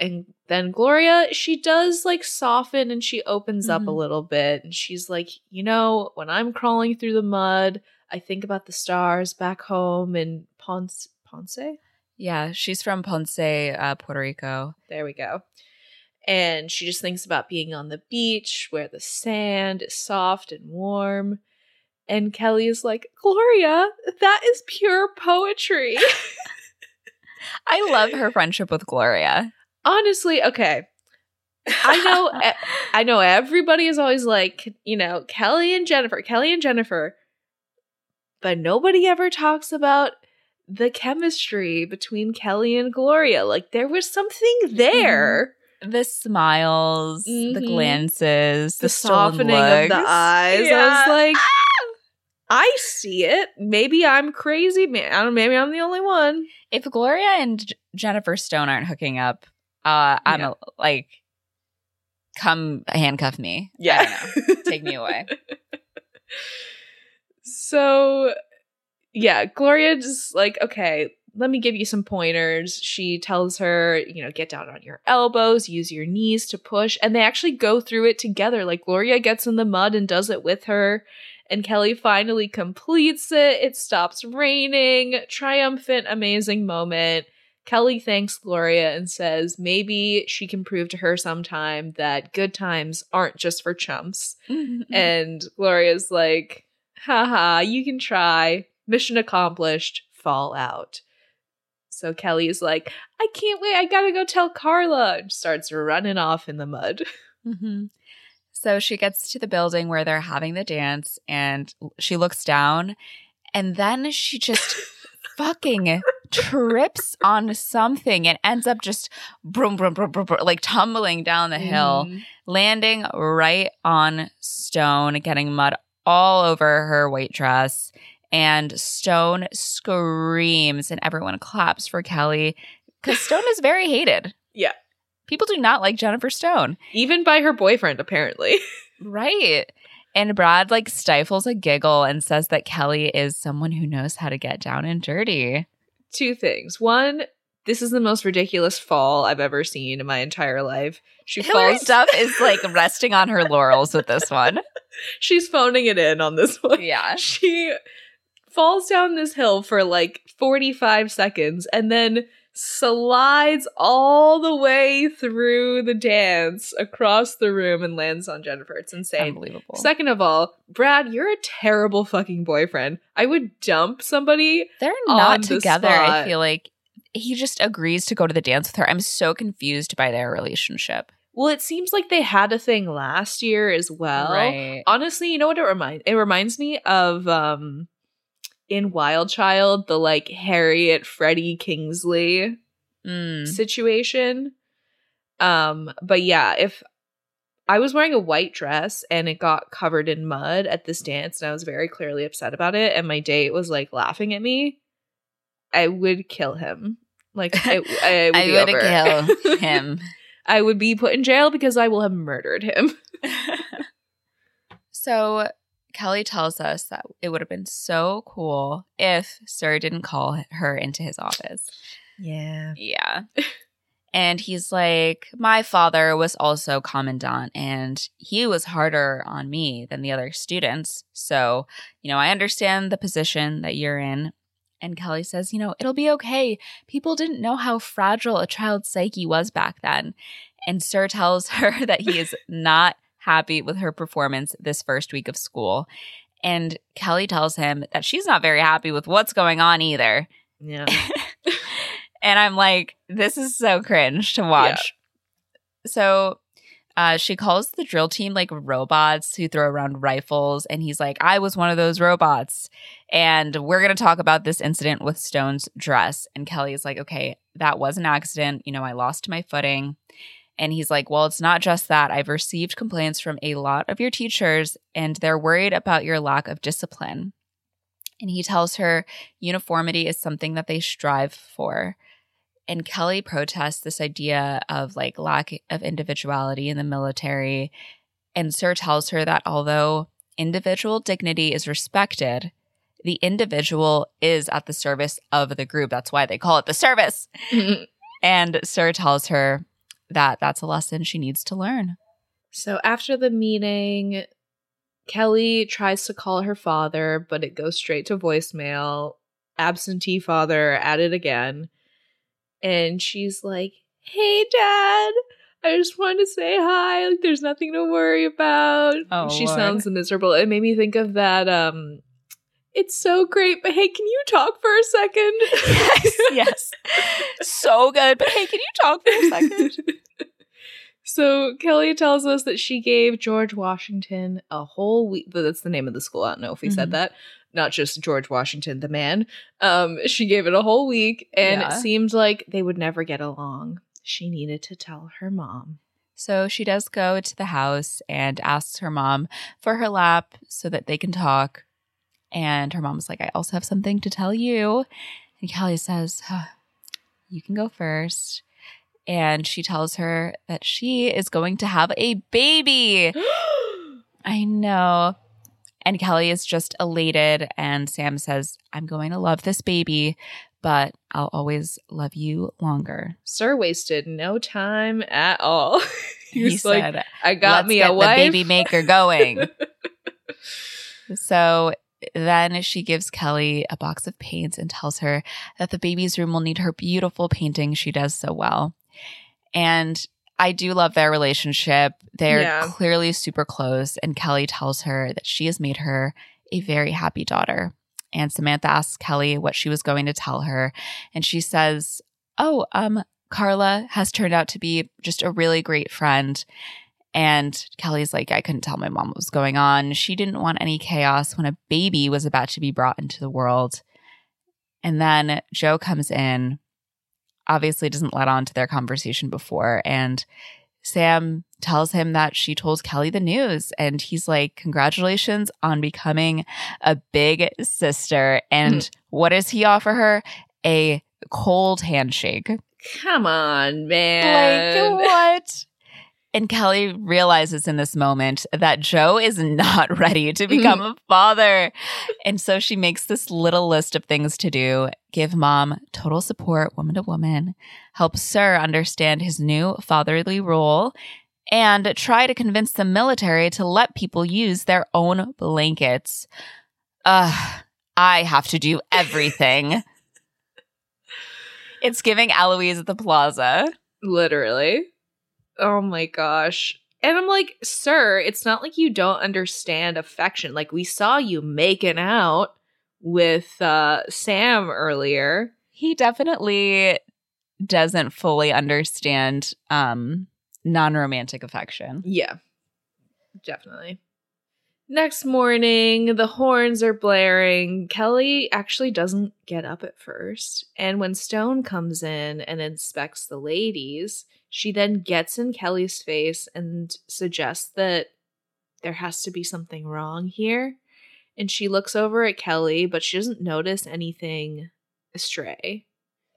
And then Gloria, she does like soften and she opens up a Mhm. little bit. And she's like, you know, when I'm crawling through the mud, I think about the stars back home in Ponce. Ponce? Yeah, she's from Ponce, uh, Puerto Rico. There we go. And she just thinks about being on the beach where the sand is soft and warm. And Kelly is like, Gloria, that is pure poetry. I love her friendship with Gloria. Honestly, okay. I know I know everybody is always like, you know, Kelly and Jennifer, Kelly and Jennifer. But nobody ever talks about the chemistry between Kelly and Gloria. Like there was something there. the smiles, the Mhm. glances, the, the softening of the eyes. I was like, I see it. Maybe I'm crazy. I don't. Maybe I'm the only one. if Gloria and Jennifer Stone aren't hooking up, uh, I'm Yeah. a, like, come handcuff me. Yeah. Take me away. so, yeah, Gloria just like, okay, let me give you some pointers. She tells her, you know, get down on your elbows, use your knees to push, and they actually go through it together. Like Gloria gets in the mud and does it with her. And Kelly finally completes it. It stops raining. Triumphant, amazing moment. Kelly thanks Gloria and says maybe she can prove to her sometime that good times aren't just for chumps. And Gloria's like, haha, you can try. Mission accomplished. Fall out. So Kelly's like, I can't wait. I gotta go tell Carla. And starts running off in the mud. hmm So she gets to the building where they're having the dance and she looks down and then she just fucking trips on something and ends up just brum, brum, brum, brum, like tumbling down the hill, Mhm. landing right on Stone, getting mud all over her white dress. And Stone screams and everyone claps for Kelly because Stone is very hated. Yeah. People do not like Jennifer Stone. Even by her boyfriend, apparently. Right. And Brad like stifles a giggle and says that Kelly is someone who knows how to get down and dirty. Two things. One, this is the most ridiculous fall I've ever seen in my entire life. She Hilary falls. Duff is like resting on her laurels with this one. She's phoning it in on this one. Yeah. She falls down this hill for like 45 seconds and then slides all the way through the dance across the room and lands on Jennifer. It's insane. Unbelievable. Second of all, Brad, you're a terrible fucking boyfriend. I would dump somebody. They're not the together. I feel like he just agrees to go to the dance with her. I'm so confused by their relationship. Well, it seems like they had a thing last year as well. right. Honestly, you know what it reminds it reminds me of um in Wild Child, the like Harriet Freddie Kingsley Mm. situation. Um, but yeah, if I was wearing a white dress and it got covered in mud at this dance and I was very clearly upset about it and my date was like laughing at me, I would kill him. Like I, I would, I would kill him. I would be put in jail because I will have murdered him. so Kelly tells us that it would have been so cool if Sir didn't call her into his office. Yeah. Yeah. And he's like, My father was also commandant, and he was harder on me than the other students. So, you know, I understand the position that you're in. And Kelly says, You know, it'll be okay. People didn't know how fragile a child's psyche was back then. And Sir tells her that he is not happy with her performance this first week of school. And Kelly tells him that she's not very happy with what's going on either. Yeah. and I'm like, this is so cringe to watch. So Uh, she calls the drill team like robots who throw around rifles. And he's like, I was one of those robots. And we're going to talk about this incident with Stone's dress. And Kelly is like, okay, that was an accident. You know, I lost my footing. And he's like, Well, it's not just that. I've received complaints from a lot of your teachers, and they're worried about your lack of discipline. And he tells her uniformity is something that they strive for. And Kelly protests this idea of like lack of individuality in the military. And Sir tells her that although individual dignity is respected, the individual is at the service of the group. That's why they call it the service. and Sir tells her that that's a lesson she needs to learn. So after the meeting, Kelly tries to call her father, but it goes straight to voicemail. Absentee father at it again. And she's like, Hey, dad. I just wanted to say hi. Like, there's nothing to worry about. Oh, she Lord. sounds miserable. It made me think of that. Um, it's so great, but hey, can you talk for a second? yes, yes. So good. But hey, can you talk for a second? so Kelly tells us that she gave George Washington a whole week. That's the name of the school. I don't know if we said Mhm. that. Not just George Washington, the man. Um, she gave it a whole week, and Yeah. it seemed like they would never get along. She needed to tell her mom. So she does go to the house and asks her mom for her lap so that they can talk. And her mom mom's like, I also have something to tell you. And Kelly says, "Huh, You can go first. And she tells her that she is going to have a baby. I know. And Kelly is just elated. And Sam says, I'm going to love this baby, but I'll always love you longer. Sir wasted no time at all. he, was like, said, I got "Let's me a wife. the baby maker going. so then she gives Kelly a box of paints and tells her that the baby's room will need her beautiful painting she does so well. And I do love their relationship. They're Yeah. clearly super close. And Kelly tells her that she has made her a very happy daughter. And Samantha asks Kelly what she was going to tell her. And she says, Oh, um, Carla has turned out to be just a really great friend. And Kelly's like, I couldn't tell my mom what was going on. She didn't want any chaos when a baby was about to be brought into the world. And then Joe comes in, obviously doesn't let on to their conversation before. And Sam tells him that she told Kelly the news. And he's like, Congratulations on becoming a big sister. And mm-hmm. what does he offer her? A cold handshake. Come on, man. Like, what? And Kelly realizes in this moment that Joe is not ready to become a father. And so she makes this little list of things to do give mom total support, woman to woman, help Sir understand his new fatherly role, and try to convince the military to let people use their own blankets. Ugh, I have to do everything. it's giving Eloise at the plaza. Literally. Oh my gosh. And I'm like, sir, it's not like you don't understand affection. Like we saw you making out with uh Sam earlier. he definitely doesn't fully understand um non-romantic affection. Yeah. Definitely. Next morning, the horns are blaring. Kelly actually doesn't get up at first. And when Stone comes in and inspects the ladies, she then gets in Kelly's face and suggests that there has to be something wrong here. And she looks over at Kelly, but she doesn't notice anything astray.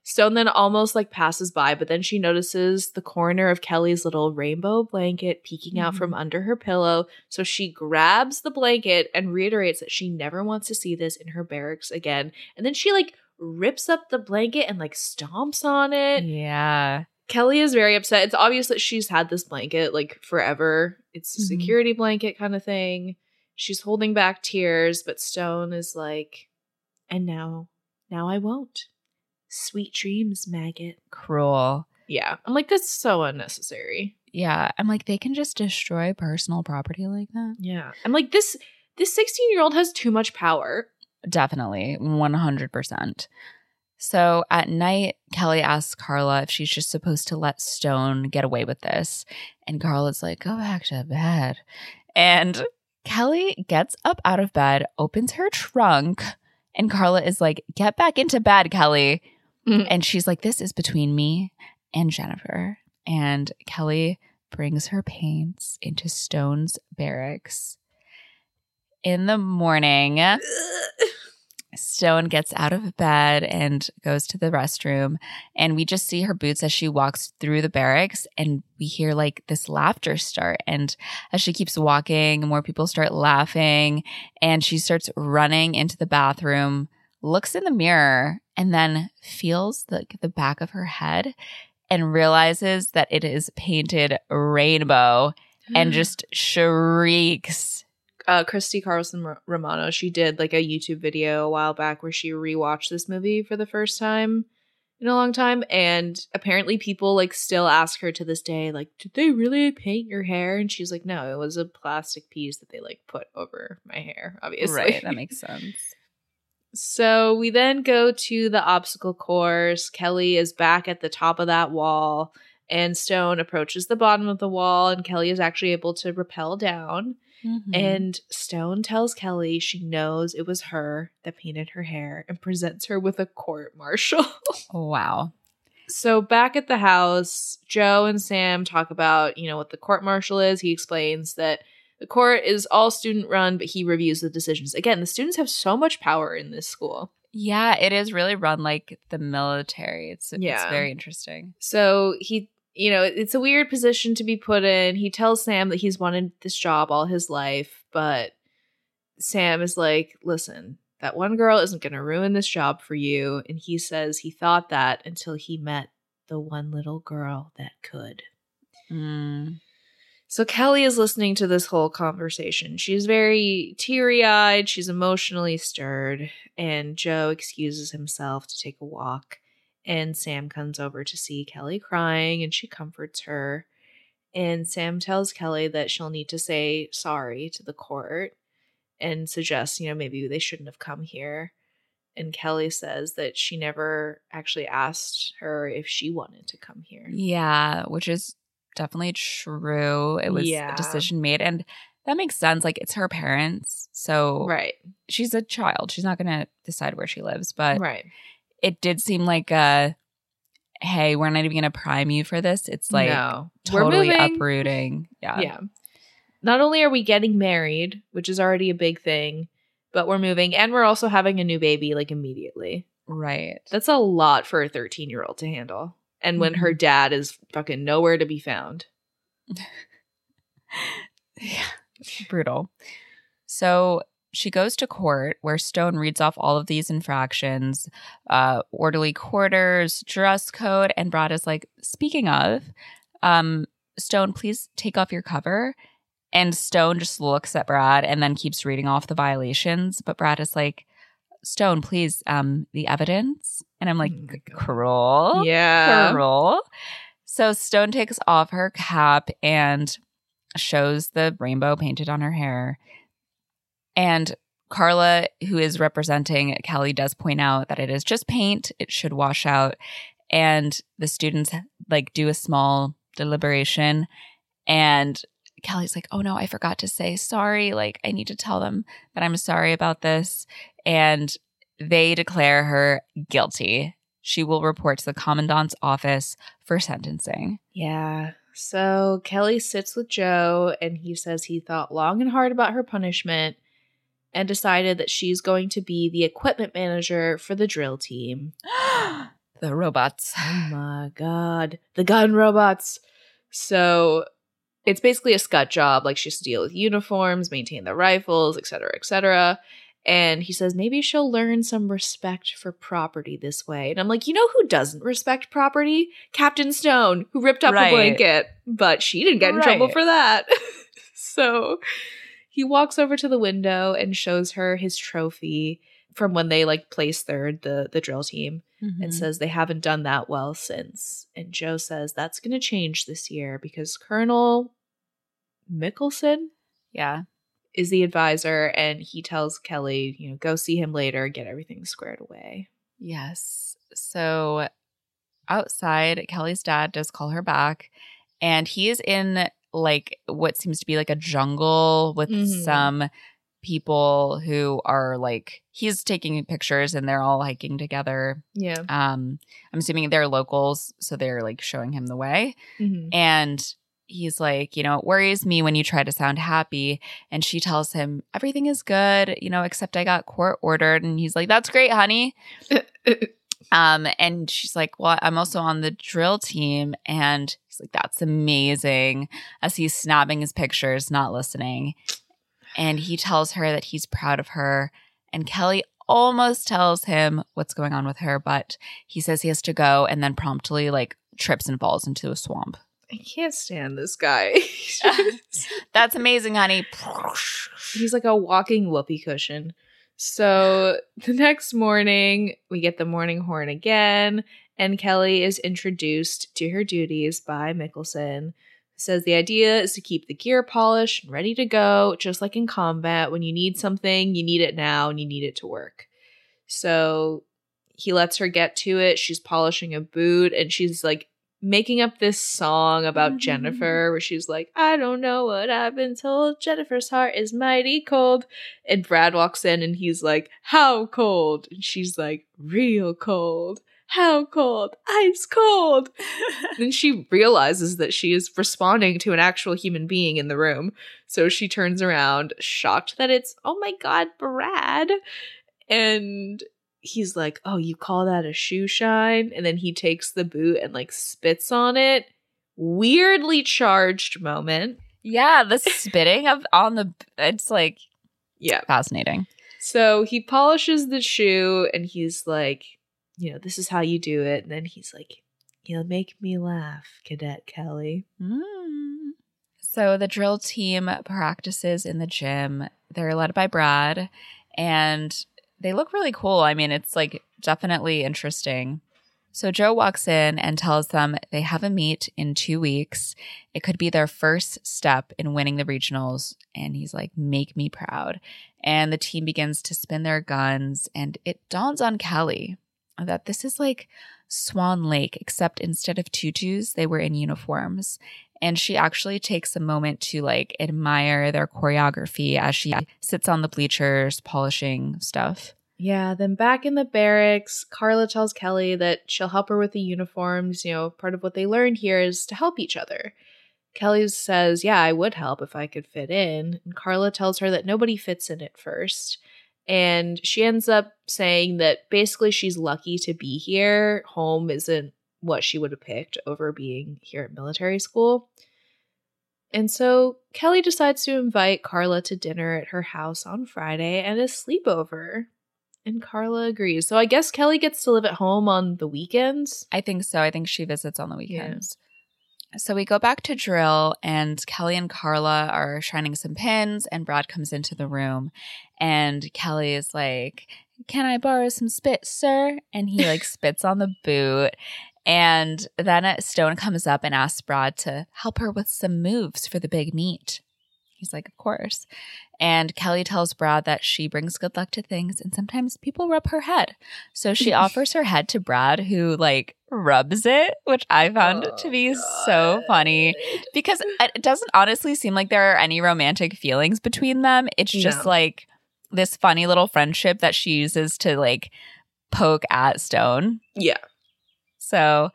Stone then almost like passes by, but then she notices the corner of Kelly's little rainbow blanket peeking out Mhm. from under her pillow. So she grabs the blanket and reiterates that she never wants to see this in her barracks again. And then she like rips up the blanket and like stomps on it. Yeah. Kelly is very upset. It's obvious that she's had this blanket like forever. It's a Mhm. security blanket kind of thing. She's holding back tears, but Stone is like, and now, now I won't. Sweet dreams, maggot. Cruel. Yeah. I'm like, that's so unnecessary. Yeah. I'm like, they can just destroy personal property like that. Yeah. I'm like, this this 16 year old has too much power. Definitely. 100%. So at night, Kelly asks Carla if she's just supposed to let Stone get away with this. And Carla's like, go back to bed. And Kelly gets up out of bed, opens her trunk, and Carla is like, get back into bed, Kelly. Mhm. And she's like, this is between me and Jennifer. And Kelly brings her paints into Stone's barracks. In the morning, Stone gets out of bed and goes to the restroom. And we just see her boots as she walks through the barracks. And we hear like this laughter start. And as she keeps walking, more people start laughing. And she starts running into the bathroom, looks in the mirror, and then feels the, the back of her head and realizes that it is painted rainbow and just shrieks. Uh, Christy Carlson Romano, she did like a YouTube video a while back where she rewatched this movie for the first time in a long time. And apparently, people like still ask her to this day, like, did they really paint your hair? And she's like, no, it was a plastic piece that they like put over my hair, obviously. Right, that makes sense. So we then go to the obstacle course. Kelly is back at the top of that wall, and Stone approaches the bottom of the wall, and Kelly is actually able to rappel down. Mhm. And Stone tells Kelly she knows it was her that painted her hair and presents her with a court martial. wow. so back at the house, Joe and Sam talk about, you know, what the court martial is. He explains that the court is all student run, but he reviews the decisions. Again, the students have so much power in this school. Yeah, it is really run like the military. It's it's Yeah. very interesting. So he, you know, it's a weird position to be put in. He tells Sam that he's wanted this job all his life, but Sam is like, listen, that one girl isn't going to ruin this job for you. And he says he thought that until he met the one little girl that could. Mm. So Kelly is listening to this whole conversation. She's very teary eyed, she's emotionally stirred, and Joe excuses himself to take a walk. And Sam comes over to see Kelly crying and she comforts her. And Sam tells Kelly that she'll need to say sorry to the court and suggests, you know, maybe they shouldn't have come here. And Kelly says that she never actually asked her if she wanted to come here. Yeah, which is definitely true. It was Yeah. a decision made and that makes sense. Like it's her parents. So Right. she's a child. She's not gonna decide where she lives. But right. It did seem like a hey, we're not even gonna prime you for this. It's like no. We're totally uprooting. Yeah. Yeah. Not only are we getting married, which is already a big thing, but we're moving and we're also having a new baby like immediately. Right. That's a lot for a 13 year old to handle. And when her mm-hmm. dad is fucking nowhere to be found. Yeah. Brutal. So she goes to court where Stone reads off all of these infractions, uh, orderly quarters, dress code, and Brad is like, speaking of, um, Stone, please take off your cover. And Stone just looks at Brad and then keeps reading off the violations. But Brad is like, Stone, please, um, the evidence. And I'm like, Oh cruel. yeah. Cruel. So Stone takes off her cap and shows the rainbow painted on her hair. And Carla, who is representing Kelly, does point out that it is just paint, it should wash out. And the students like do a small deliberation. And Kelly's like, oh no, I forgot to say sorry. Like, I need to tell them that I'm sorry about this. And they declare her guilty. She will report to the commandant's office for sentencing. Yeah. So Kelly sits with Joe and he says he thought long and hard about her punishment and decided that she's going to be the equipment manager for the drill team. the robots. Oh my god. The gun robots. So it's basically a scut job. Like she has to deal with uniforms, maintain the rifles, etc., etc. And he says maybe she'll learn some respect for property this way. And I'm like, you know who doesn't respect property? Captain Stone, who ripped up Right. a blanket, but she didn't get in trouble for that. so he walks over to the window and shows her his trophy from when they like placed third the the drill team Mhm. and says they haven't done that well since. And Joe says that's going to change this year because Colonel Mickelson yeah. is the advisor and he tells Kelly, you know, go see him later, get everything squared away. Yes. So outside, Kelly's dad does call her back, and he is in like what seems to be like a jungle with Mhm. some people who are like he's taking pictures and they're all hiking together. Yeah. Um, I'm assuming they're locals, so they're like showing him the way. Mhm. And he's like, you know, it worries me when you try to sound happy. And she tells him, everything is good, you know, except I got court ordered. And he's like, that's great, honey. Um, and she's like, well, I'm also on the drill team. And he's like, that's amazing. As he's snapping his pictures, not listening. And he tells her that he's proud of her. And Kelly almost tells him what's going on with her, but he says he has to go and then promptly like trips and falls into a swamp. I can't stand this guy. That's amazing, honey. He's like a walking whoopee cushion. So the next morning, we get the morning horn again, and Kelly is introduced to her duties by Mickelson. Says the idea is to keep the gear polished and ready to go, just like in combat. When you need something, you need it now and you need it to work. So he lets her get to it. She's polishing a boot and she's like making up this song about Mhm. Jennifer where she's like, I don't know what I've been told. Jennifer's heart is mighty cold. And Brad walks in and he's like, How cold? And she's like, Real cold. How cold? Ice cold. then she realizes that she is responding to an actual human being in the room. So she turns around, shocked that it's, oh my God, Brad. And he's like, Oh, you call that a shoe shine? And then he takes the boot and like spits on it. Weirdly charged moment. yeah, the spitting of on the it's like Yeah. fascinating. So he polishes the shoe and he's like, you know, this is how you do it. And then he's like, you'll make me laugh, Cadet Kelly. Mm. So the drill team practices in the gym. They're led by Brad and they look really cool. I mean, it's like definitely interesting. So Joe walks in and tells them they have a meet in two weeks. It could be their first step in winning the regionals. And he's like, make me proud. And the team begins to spin their guns. And it dawns on Kelly Uh, that this is like Swan Lake, except instead of tutus, they were in uniforms. And she actually takes a moment to like admire their choreography as she sits on the bleachers polishing stuff. Yeah, then back in the barracks, Carla tells Kelly that she'll help her with the uniforms. You know, part of what they learned here is to help each other. Kelly says, Yeah, I would help if I could fit in. And Carla tells her that nobody fits in at first. And she ends up saying that basically she's lucky to be here. Home isn't what she would have picked over being here at military school. And so Kelly decides to invite Carla to dinner at her house on Friday and a sleepover. And Carla agrees. So I guess Kelly gets to live at home on the weekends. I think so. I think she visits on the weekends. So we go back to drill, and Kelly and Carla are shining some pins, and Brad comes into the room, and Kelly is like, "Can I borrow some spit, sir?" And he like spits on the boot, and then Stone comes up and asks Brad to help her with some moves for the big meet. He's like, "Of course." And Kelly tells Brad that she brings good luck to things, and sometimes people rub her head. So she offers her head to Brad, who like rubs it, which I found oh, to be so funny because it doesn't honestly seem like there are any romantic feelings between them. It's just No. like this funny little friendship that she uses to like poke at Stone. Yeah. So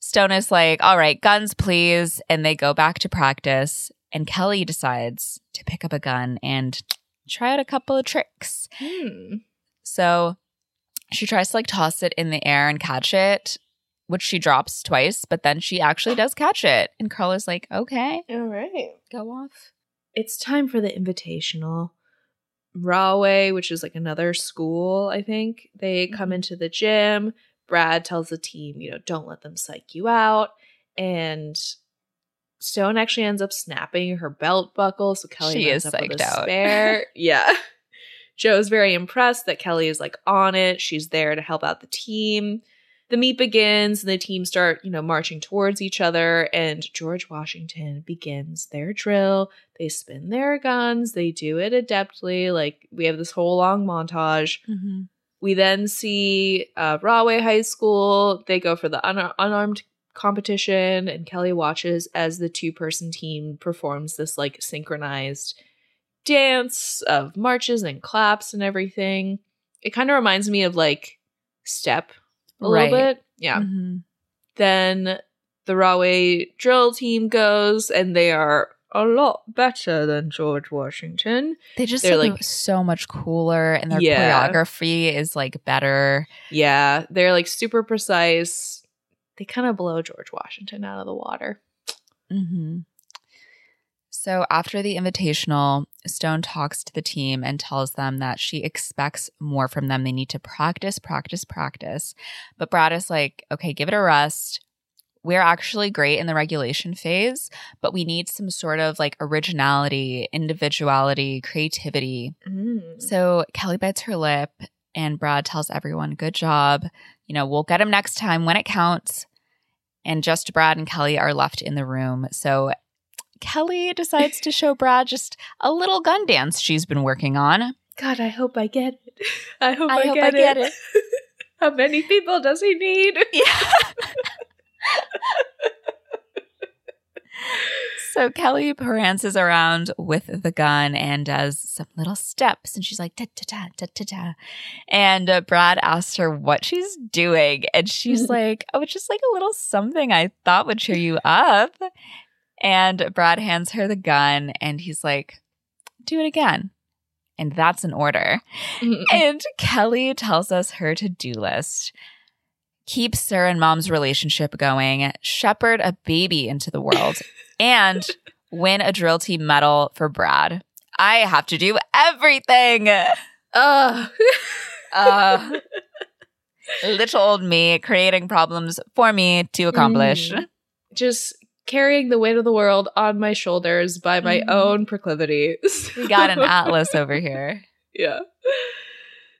Stone is like, all right, guns, please. And they go back to practice. And Kelly decides to pick up a gun and try out a couple of tricks. Hmm. So she tries to like toss it in the air and catch it, which she drops twice, but then she actually does catch it. And Carla's like, okay, All right. go off. It's time for the invitational. Rahway, which is like another school, I think, they come Mhm. into the gym. Brad tells the team, you know, don't let them psych you out. And Stone actually ends up snapping her belt buckle, so Kelly She ends is up with a out. spare. yeah. Joe's very impressed that Kelly is like on it. She's there to help out the team. The meet begins, and the team start, you know, marching towards each other. And George Washington begins their drill. They spin their guns. They do it adeptly. Like we have this whole long montage. Mm-hmm. We then see uh, Rahway High School. They go for the un- unarmed competition, and Kelly watches as the two person team performs this like synchronized dance of marches and claps and everything. It kind of reminds me of like Step a Right. little bit. Yeah. Mhm. Then the Rahway drill team goes, and they are a lot better than George Washington. They just They're, like- so much cooler, and their Yeah. choreography is like better. Yeah, they're like super precise. They kind of blow George Washington out of the water. hmm So after the invitational, Stone talks to the team and tells them that she expects more from them. They need to practice, practice, practice. But Brad is like, okay, give it a rest. We're actually great in the regulation phase, but we need some sort of like originality, individuality, creativity. Mm. So Kelly bites her lip and Brad tells everyone, good job. You know, we'll get him next time when it counts. And just Brad and Kelly are left in the room. So Kelly decides to show Brad just a little gun dance she's been working on. God, I hope I get it. I hope I, I hope get, I get it. How many people does he need? Yeah. so Kelly prances around with the gun and does some little steps, and she's like da da da da da da. And uh, Brad asks her what she's doing, and she's like, "Oh, it's just like a little something I thought would cheer you up." And Brad hands her the gun, and he's like, "Do it again." And that's an order. And Kelly tells us her to do list keep Sarah and mom's relationship going, shepherd a baby into the world, and win a drill team medal for Brad. I have to do everything. Ugh. Uh, little old me creating problems for me to accomplish. Mm. Just carrying the weight of the world on my shoulders by my Mhm. own proclivities. We got an atlas over here. Yeah.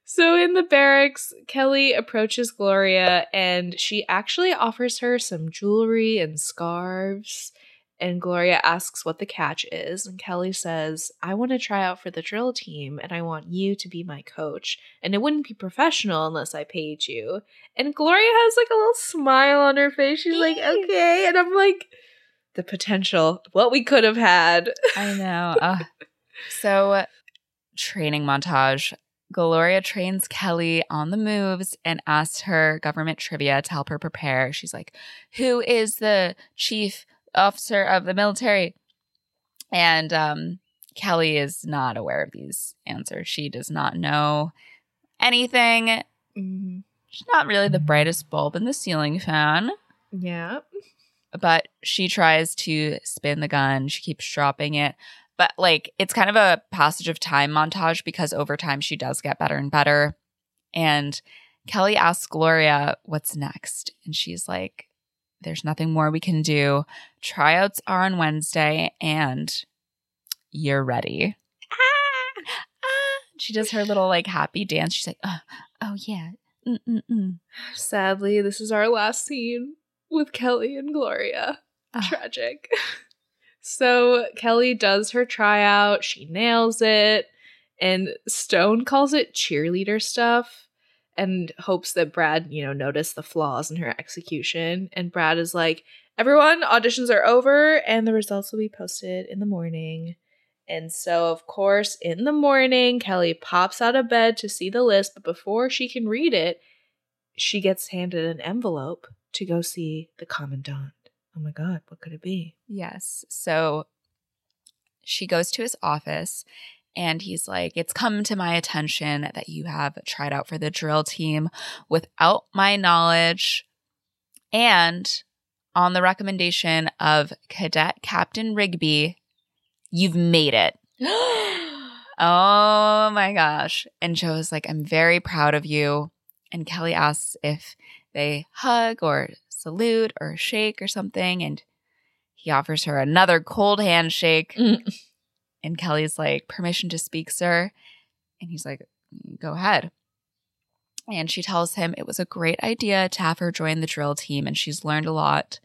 So in the barracks, Kelly approaches Gloria and she actually offers her some jewelry and scarves. And Gloria asks what the catch is. And Kelly says, I want to try out for the drill team and I want you to be my coach. And it wouldn't be professional unless I paid you. And Gloria has like a little smile on her face. She's like, okay. And I'm like, the potential, what we could have had. I know. Ugh. so, training montage. Gloria trains Kelly on the moves and asks her government trivia to help her prepare. She's like, Who is the chief officer of the military? And um, Kelly is not aware of these answers. She does not know anything. She's not really the brightest bulb in the ceiling fan Yeah. but she tries to spin the gun. She keeps dropping it. But like it's kind of a passage of time montage because over time she does get better and better. And Kelly asks Gloria what's next. And she's like, There's nothing more we can do. Tryouts are on Wednesday and you're ready. Ah! Ah! She does her little like happy dance. She's like, Oh, oh yeah. Mm-mm-mm. Sadly, this is our last scene with Kelly and Gloria. Ah. Tragic. So Kelly does her tryout, she nails it, and Stone calls it cheerleader stuff and hopes that Brad, you know, noticed the flaws in her execution. And Brad is like, everyone, auditions are over and the results will be posted in the morning. And so, of course, in the morning, Kelly pops out of bed to see the list, but before she can read it, she gets handed an envelope to go see the commandant. Oh my god, what could it be? Yes. So she goes to his office and he's like, It's come to my attention that you have tried out for the drill team without my knowledge and on the recommendation of Cadet Captain Rigby, you've made it. oh my gosh. And Joe's like, I'm very proud of you. And Kelly asks if they hug or salute or shake or something. And he offers her another cold handshake. Mm. And Kelly's like, permission to speak, sir. And he's like, go ahead. And she tells him it was a great idea to have her join the drill team and she's learned a lot,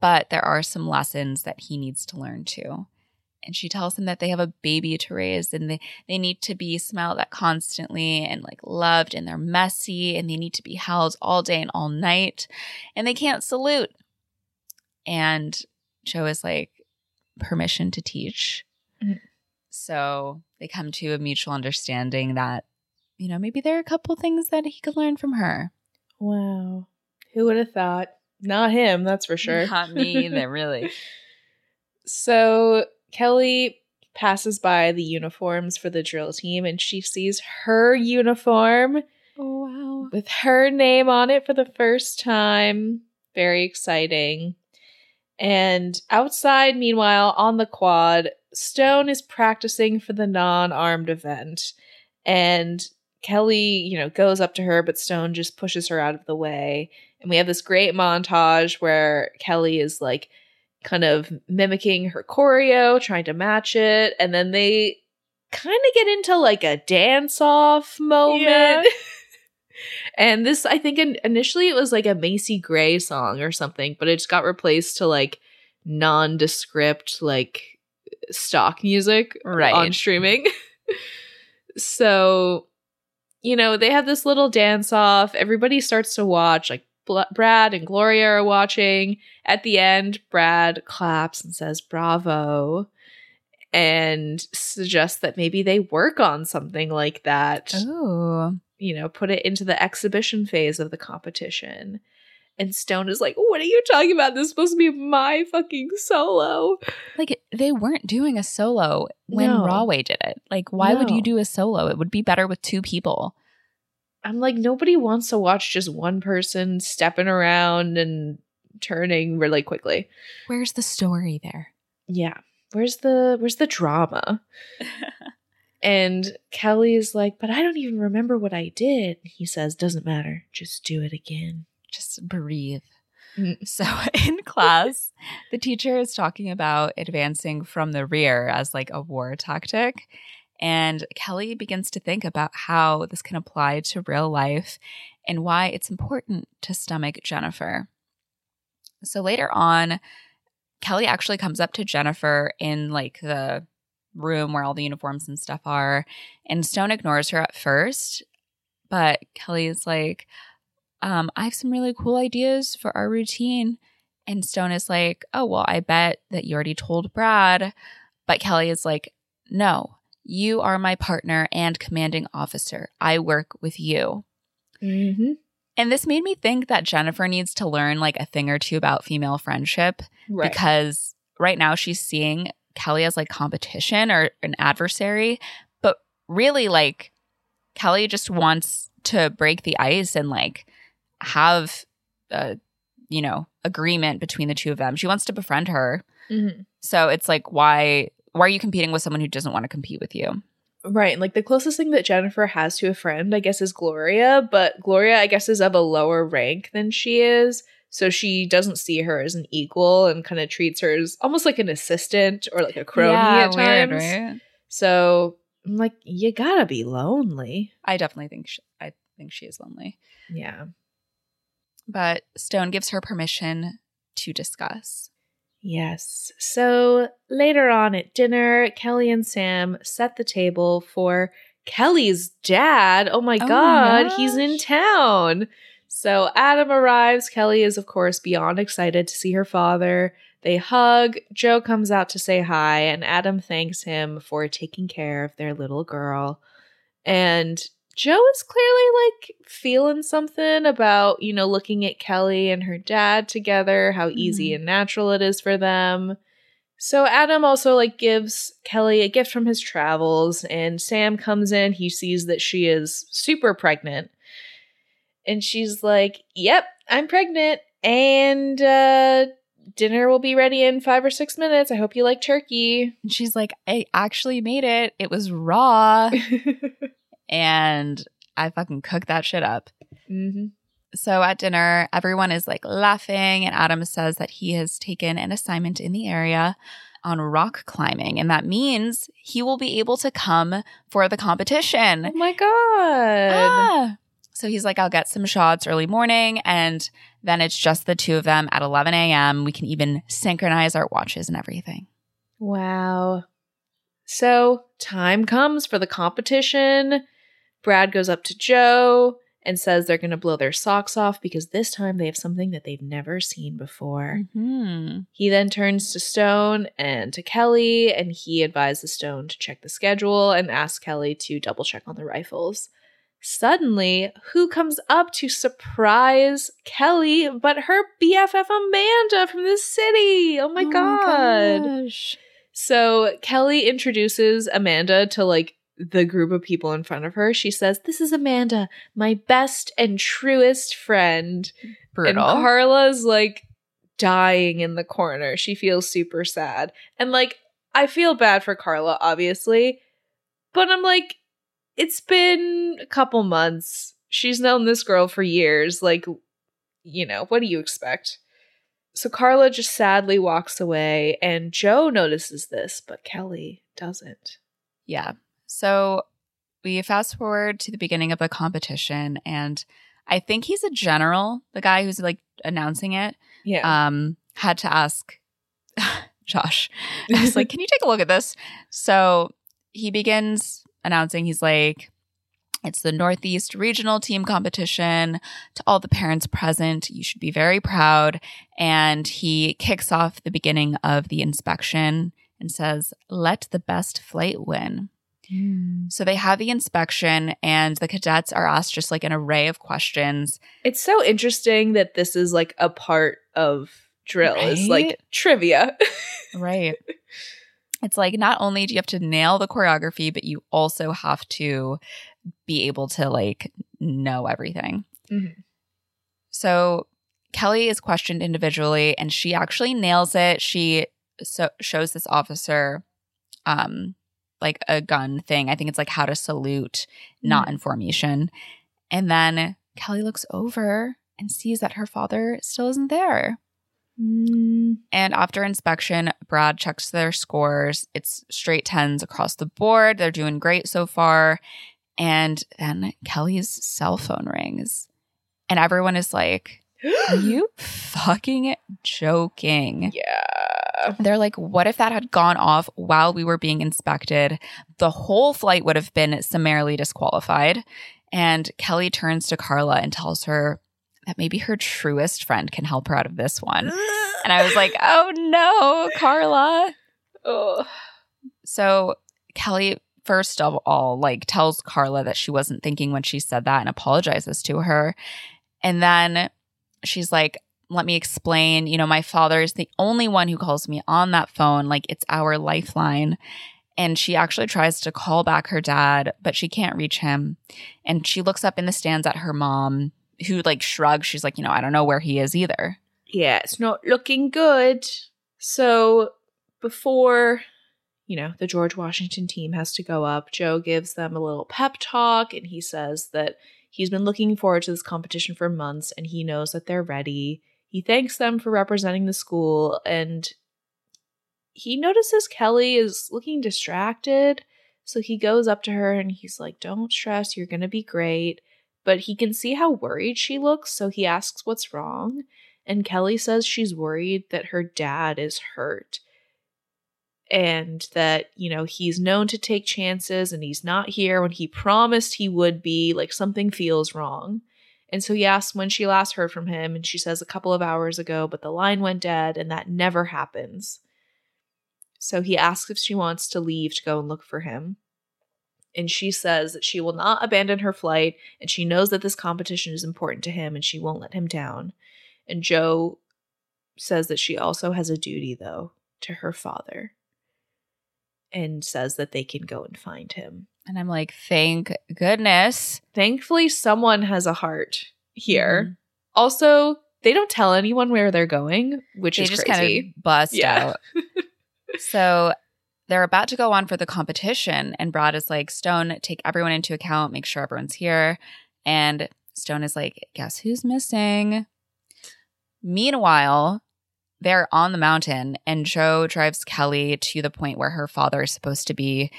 but there are some lessons that he needs to learn too. and she tells him that they have a baby to raise and they, they need to be smiled at constantly and like loved and they're messy and they need to be held all day and all night and they can't salute. And Joe is like, permission to teach. Mhm. So they come to a mutual understanding that, you know, maybe there are a couple things that he could learn from her. Wow. Who would have thought? Not him, that's for sure. Not me either, really. So Kelly passes by the uniforms for the drill team and she sees her uniform Oh, wow. with her name on it for the first time. Very exciting. And outside, meanwhile, on the quad, Stone is practicing for the non armed event. And Kelly, you know, goes up to her, but Stone just pushes her out of the way. And we have this great montage where Kelly is like kind of mimicking her choreo, trying to match it. And then they kind of get into like a dance off moment. Yeah. and this, I think, in- initially it was like a Macy Gray song or something, but it just got replaced to like nondescript, like stock music Right. on streaming. so, you know, they have this little dance off. Everybody starts to watch. Like Bl- Brad and Gloria are watching. At the end, Brad claps and says, Bravo. And suggests that maybe they work on something like that Oh. you know, put it into the exhibition phase of the competition. And Stone is like, What are you talking about? This is supposed to be my fucking solo. Like they weren't doing a solo when No. Rahway did it. Like, why would you do a solo? It would be better with two people. I'm like, nobody wants to watch just one person stepping around and turning really quickly. Where's the story there? Yeah. Where's the where's the drama? And Kelly is like, but I don't even remember what I did. He says, doesn't matter. Just do it again. Just breathe. Mm. So in class, the teacher is talking about advancing from the rear as like a war tactic. And Kelly begins to think about how this can apply to real life and why it's important to stomach Jennifer. So later on, Kelly actually comes up to Jennifer in like the room where all the uniforms and stuff are. And Stone ignores her at first, but Kelly is like, um, I have some really cool ideas for our routine. And Stone is like, oh, well, I bet that you already told Brad. But Kelly is like, no, you are my partner and commanding officer. I work with you. Mm-hmm. And this made me think that Jennifer needs to learn like a thing or two about female friendship Right. because right now she's seeing Kelly as like competition or an adversary, but really like Kelly just wants to break the ice and like have a you know agreement between the two of them. She wants to befriend her. Mhm. So it's like why why are you competing with someone who doesn't want to compete with you? Right. Like the closest thing that Jennifer has to a friend, I guess, is Gloria, but Gloria, I guess, is of a lower rank than she is. So she doesn't see her as an equal and kind of treats her as almost like an assistant or like a crony at times. right? So I'm like, you gotta be lonely. I definitely think she, I think she is lonely. Yeah. But Stone gives her permission to discuss. Yes. So later on at dinner, Kelly and Sam set the table for Kelly's dad. Oh my Oh my God, he's in town. So Adam arrives. Kelly is, of course, beyond excited to see her father. They hug. Joe comes out to say hi, and Adam thanks him for taking care of their little girl. And Joe is clearly like feeling something about, you know, looking at Kelly and her dad together, how easy Mhm. and natural it is for them. So Adam also like gives Kelly a gift from his travels and Sam comes in, he sees that she is super pregnant. And she's like, "Yep, I'm pregnant and uh dinner will be ready in 5 or 6 minutes. I hope you like turkey." And she's like, I actually made it. It was raw. and I fucking cooked that shit up. mhm. So at dinner, everyone is like laughing, and Adam says that he has taken an assignment in the area on rock climbing, and that means he will be able to come for the competition. Oh my god. Ah. So he's like, I'll get some shots early morning, and then it's just the two of them at 11 a.m. We can even synchronize our watches and everything. Wow. So, time comes for the competition. Brad goes up to Joe and says they're going to blow their socks off because this time they have something that they've never seen before. Hmm. He then turns to Stone and to Kelly, and he advises Stone to check the schedule and asks Kelly to double check on the rifles. Suddenly, who comes up to surprise Kelly but her BFF Amanda from the city? Oh my god. gosh. So Kelly introduces Amanda to like the group of people in front of her. She says, This is Amanda, my best and truest friend. Brutal. And Carla's like dying in the corner. She feels super sad. And like, I feel bad for Carla, obviously, but I'm like, it's been a couple months. She's known this girl for years. Like, you know, what do you expect? So Carla just sadly walks away, and Joe notices this, but Kelly doesn't. Yeah. So we fast forward to the beginning of the competition, and I think he's a general, the guy who's like announcing it. Yeah. Um, had to ask Josh. I was like, "Can you take a look at this?" So he begins announcing. He's like, "It's the Northeast Regional Team Competition. To all the parents present, you should be very proud." And he kicks off the beginning of the inspection and says, "Let the best flight win." So they have the inspection, and the cadets are asked just like an array of questions. It's so interesting that this is like a part of drill is like trivia. Right. it's like not only do you have to nail the choreography, but you also have to be able to like know everything. Mhm. So Kelly is questioned individually and she actually nails it. She so shows this officer um like a gun thing. I think it's like how to salute, not in formation. And then Kelly looks over and sees that her father still isn't there. Mm. And after inspection, Brad checks their scores. It's straight tens across the board. They're doing great so far. And then Kelly's cell phone rings. And everyone is like, Are you fucking joking? yeah. They're like, What if that had gone off while we were being inspected? The whole flight would have been summarily disqualified. And Kelly turns to Carla and tells her that maybe her truest friend can help her out of this one. And I was like, oh no, Carla. oh. So Kelly, first of all, like tells Carla that she wasn't thinking when she said that and apologizes to her. And then she's like, let me explain. You know, my father is the only one who calls me on that phone. Like, it's our lifeline. And she actually tries to call back her dad, but she can't reach him. And she looks up in the stands at her mom, who like shrugs. She's like, you know, I don't know where he is either. Yeah, it's not looking good. So before, you know, the George Washington team has to go up, Joe gives them a little pep talk and he says that he's been looking forward to this competition for months and he knows that they're ready. He thanks them for representing the school and he notices Kelly is looking distracted. So he goes up to her and he's like, Don't stress, you're going to be great. But he can see how worried she looks, so he asks what's wrong. And Kelly says she's worried that her dad is hurt and that, you know, he's known to take chances and he's not here when he promised he would be. Like something feels wrong. And so he asks when she last heard from him, and she says a couple of hours ago, but the line went dead, and that never happens. So he asks if she wants to leave to go and look for him. And she says that she will not abandon her flight, and she knows that this competition is important to him, and she won't let him down. And Joe says that she also has a duty, though, to her father, and says that they can go and find him. And I'm like, thank goodness. Thankfully, someone has a heart here. Mm-hmm. Also, they don't tell anyone where they're going, which they is just crazy. kind of bust Yeah. out. so they're about to go on for the competition, and Brad is like, Stone, take everyone into account, make sure everyone's here. And Stone is like, guess who's missing? Meanwhile, they're on the mountain, and Joe drives Kelly to the point where her father is supposed to be.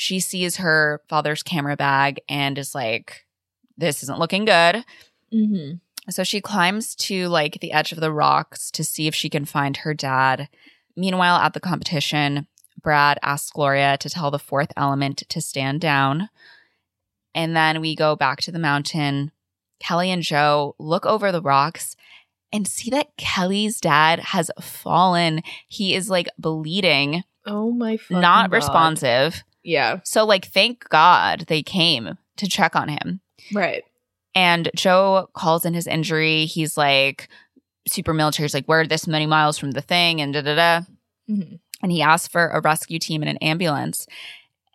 She sees her father's camera bag and is like, this isn't looking good. mm-hmm. So she climbs to like the edge of the rocks to see if she can find her dad. Meanwhile, at the competition, Brad asks Gloria to tell the fourth element to stand down. And then we go back to the mountain. Kelly and Joe look over the rocks and see that Kelly's dad has fallen. He is like bleeding, Oh my not God. responsive. Yeah. So, like, thank God they came to check on him. Right. And Joe calls in his injury. He's like, super military. He's like, we're this many miles from the thing, and da da da. Mhm. And he asks for a rescue team and an ambulance.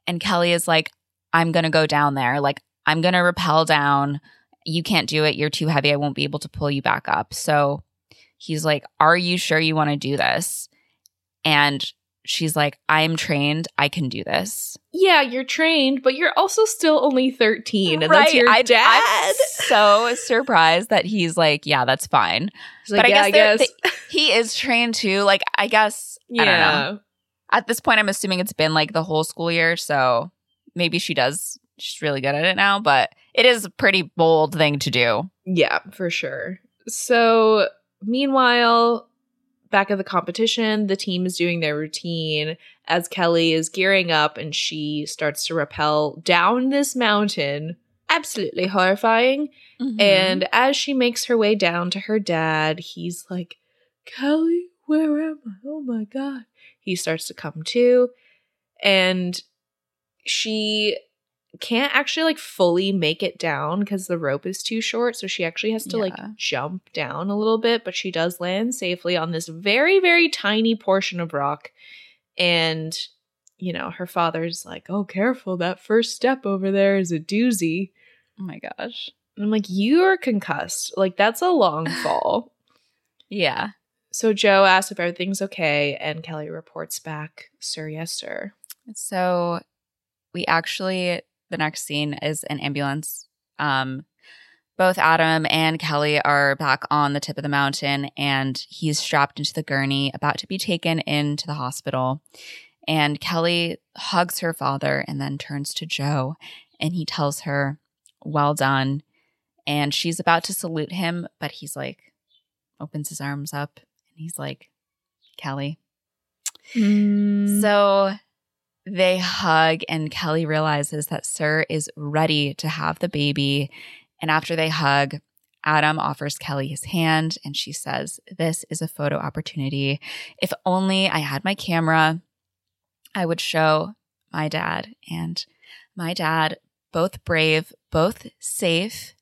And Kelly is like, I'm going to go down there. Like, I'm going to rappel down. You can't do it. You're too heavy. I won't be able to pull you back up. So he's like, Are you sure you want to do this? And she's like, I'm trained. I can do this. Yeah, you're trained, but you're also still only 13, and that's your I- dad. I'm so surprised that he's like, Yeah, that's fine. Like, but I guess, I they're- He is trained too. Like, I guess, I don't know. yeah. At this point, I'm assuming it's been like the whole school year. So maybe she does. She's really good at it now, but it is a pretty bold thing to do. Yeah, for sure. So, meanwhile, back at the competition, the team is doing their routine as Kelly is gearing up and she starts to rappel down this mountain. Absolutely horrifying. Mm-hmm. And as she makes her way down to her dad, he's like, Kelly, where am I? Oh my God. He starts to come to, and she can't actually like fully make it down because the rope is too short. So she actually has to like jump down a little bit, but she does land safely on this very, very tiny portion of rock. And, you know, her father's like, oh, careful. That first step over there is a doozy. oh my gosh. And I'm like, you are concussed. Like, that's a long fall. Yeah. so Joe asks if everything's okay, and Kelly reports back, Sir, yes, sir. So we actually, the next scene is an ambulance. Um, both Adam and Kelly are back on the tip of the mountain, and he's strapped into the gurney, about to be taken into the hospital. And Kelly hugs her father and then turns to Joe, and he tells her, Well done. And she's about to salute him, but he's like, opens his arms up, and he's like, Kelly. So, So they hug, and Kelly realizes that Sir is ready to have the baby. And after they hug, Adam offers Kelly his hand, and she says, This is a photo opportunity. If only I had my camera, I would show my dad and my dad, both brave, both safe,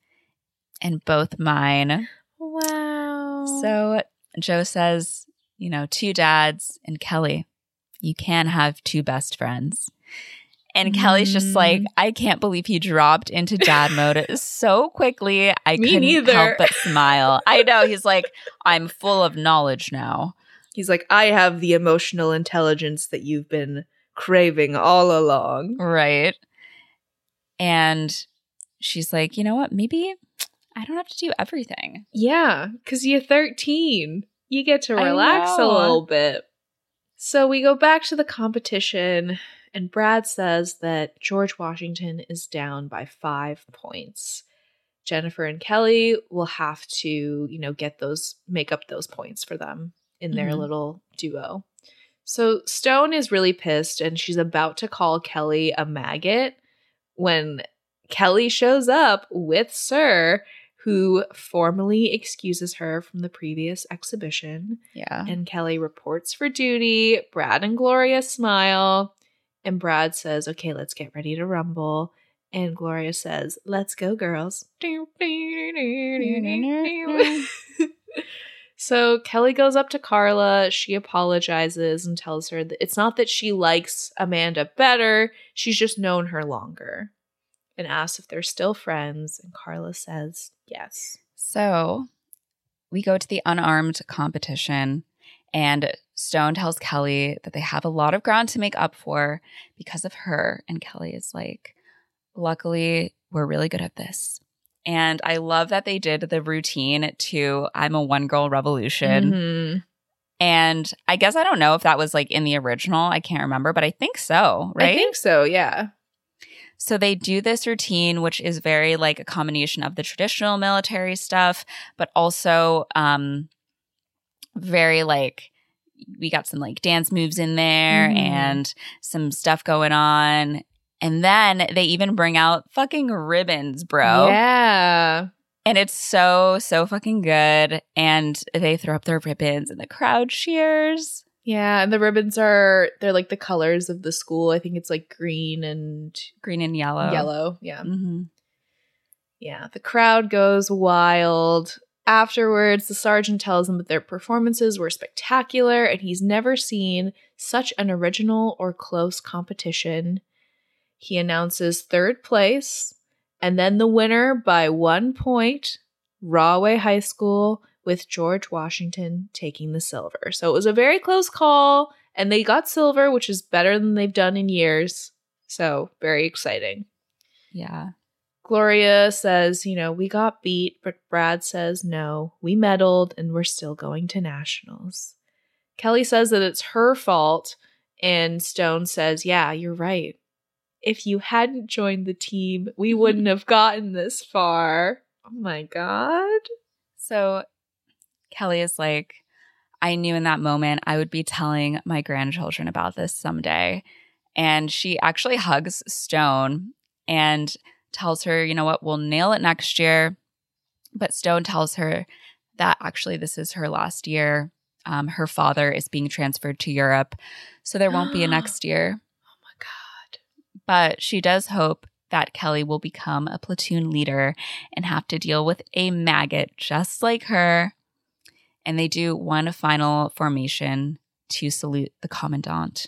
and both mine. wow. So Joe says, you know, two dads and Kelly, you can have two best friends. And Kelly's just Mm. like, I can't believe he dropped into dad mode so quickly. I Me couldn't neither. help but smile. I know. He's like, I'm full of knowledge now. he's like, I have the emotional intelligence that you've been craving all along. Right. And she's like, you know what? Maybe I don't have to do everything. Yeah, because you're 13. You get to relax a little bit. So we go back to the competition, and Brad says that George Washington is down by five points. Jennifer and Kelly will have to, you know, get those, make up those points for them in their Mhm. little duo. So Stone is really pissed and she's about to call Kelly a maggot when Kelly shows up with Sir, who formally excuses her from the previous exhibition. Yeah. And Kelly reports for duty. Brad and Gloria smile. And Brad says, Okay, let's get ready to rumble. And Gloria says, Let's go, girls. so Kelly goes up to Carla. She apologizes and tells her that it's not that she likes Amanda better, she's just known her longer. And asks if they're still friends. And Carla says, Yes. So we go to the unarmed competition, and Stone tells Kelly that they have a lot of ground to make up for because of her. And Kelly is like, Luckily, we're really good at this. And I love that they did the routine to I'm a one girl revolution. Mhm. And I guess I don't know if that was like in the original. I can't remember, but I think so, right? I think so, yeah. So they do this routine, which is very like a combination of the traditional military stuff, but also um, very like we got some like dance moves in there Mhm. and some stuff going on. And then they even bring out fucking ribbons, bro. Yeah. And it's so, so fucking good. And they throw up their ribbons and the crowd cheers. Yeah, and the ribbons are they're like the colors of the school. I think it's like green and Green and yellow. yellow. Yeah. hmm Yeah. The crowd goes wild. Afterwards, the sergeant tells them that their performances were spectacular and he's never seen such an original or close competition. He announces third place and then the winner by one point Rahway High School with George Washington taking the silver. So it was a very close call and they got silver, which is better than they've done in years. So very exciting. Yeah. Gloria says, you know, we got beat, but Brad says, no, we medaled and we're still going to nationals. Kelly says that it's her fault, and Stone says, yeah, you're right. If you hadn't joined the team, we wouldn't have gotten this far. Oh my God. So Kelly is like, I knew in that moment I would be telling my grandchildren about this someday. And she actually hugs Stone and tells her, you know what, we'll nail it next year. But Stone tells her that actually this is her last year. Um, her father is being transferred to Europe. So there won't be a next year. Oh my God. But she does hope that Kelly will become a platoon leader and have to deal with a maggot just like her. And they do one final formation to salute the commandant.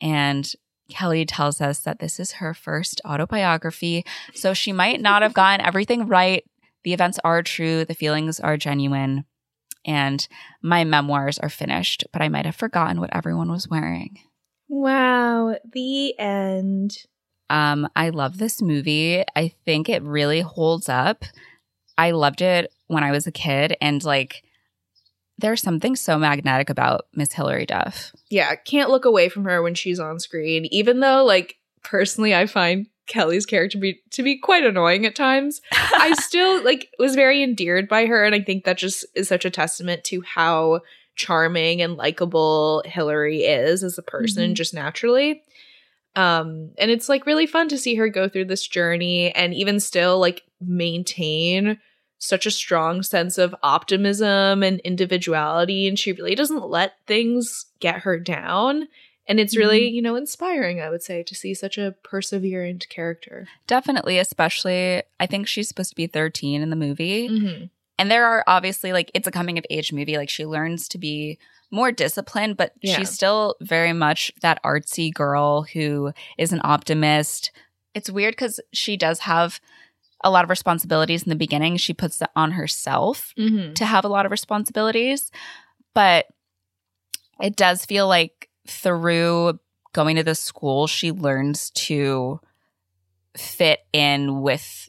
And Kelly tells us that this is her first autobiography. So she might not have gotten everything right. The events are true, the feelings are genuine, and my memoirs are finished, but I might have forgotten what everyone was wearing. Wow. The end. Um, I love this movie. I think it really holds up. I loved it when I was a kid, and like, there's something so magnetic about Miss Hilary Duff. Yeah, can't look away from her when she's on screen, even though, like, personally, I find Kelly's character be to be quite annoying at times. I still like was very endeared by her, and I think that just is such a testament to how charming and likable Hilary is as a person, Mhm. just naturally. Um, and it's like really fun to see her go through this journey and even still like maintain such a strong sense of optimism and individuality. And she really doesn't let things get her down. And it's really, you know, inspiring, I would say, to see such a perseverant character. Definitely, especially, I think she's supposed to be 13 in the movie. Mm-hmm. And there are obviously like it's a coming of age movie. Like she learns to be more disciplined, but Yeah. she's still very much that artsy girl who is an optimist. It's weird because she does have a lot of responsibilities in the beginning. She puts it on herself Mm-hmm. to have a lot of responsibilities, but it does feel like through going to the school, she learns to fit in with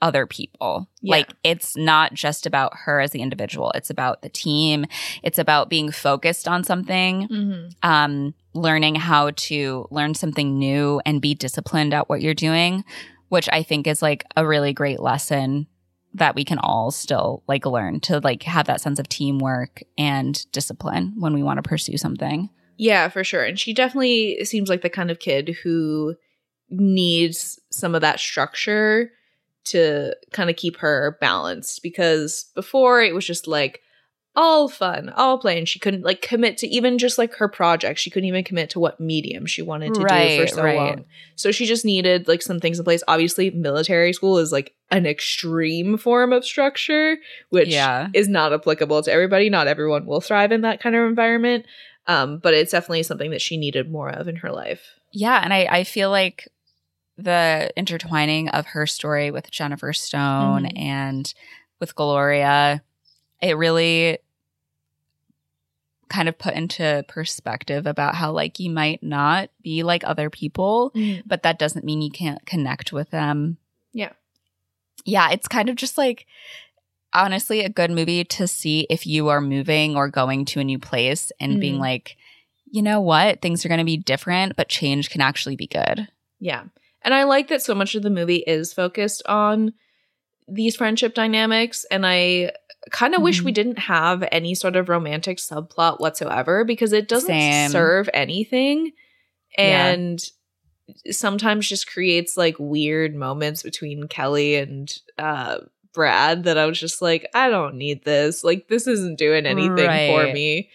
other people. Yeah. Like it's not just about her as the individual, it's about the team, it's about being focused on something, Mm-hmm. um learning how to learn something new and be disciplined at what you're doing, which I think is like a really great lesson that we can all still like learn to like have that sense of teamwork and discipline when we want to pursue something. Yeah, for sure. And she definitely seems like the kind of kid who needs some of that structure to kind of keep her balanced because before it was just like all fun, all play, and she couldn't like commit to even just like her project. She couldn't even commit to what medium she wanted to do for so right. long. So she just needed like some things in place. Obviously, military school is like an extreme form of structure, which Yeah. is not applicable to everybody. Not everyone will thrive in that kind of environment. Um, but it's definitely something that she needed more of in her life. Yeah, and I I feel like the intertwining of her story with Jennifer Stone Mhm. and with Gloria, it really kind of put into perspective about how like you might not be like other people, but that doesn't mean you can't connect with them. Yeah. Yeah, it's kind of just like honestly a good movie to see if you are moving or going to a new place and being Mhm. like, you know what, things are going to be different, but change can actually be good. Yeah. And I like that so much of the movie is focused on these friendship dynamics and I kind of wish we Mhm. didn't have any sort of romantic subplot whatsoever because it doesn't Same. serve anything Yeah. and sometimes just creates like weird moments between Kelly and uh Brad that I was just like I don't need this like this isn't doing anything for me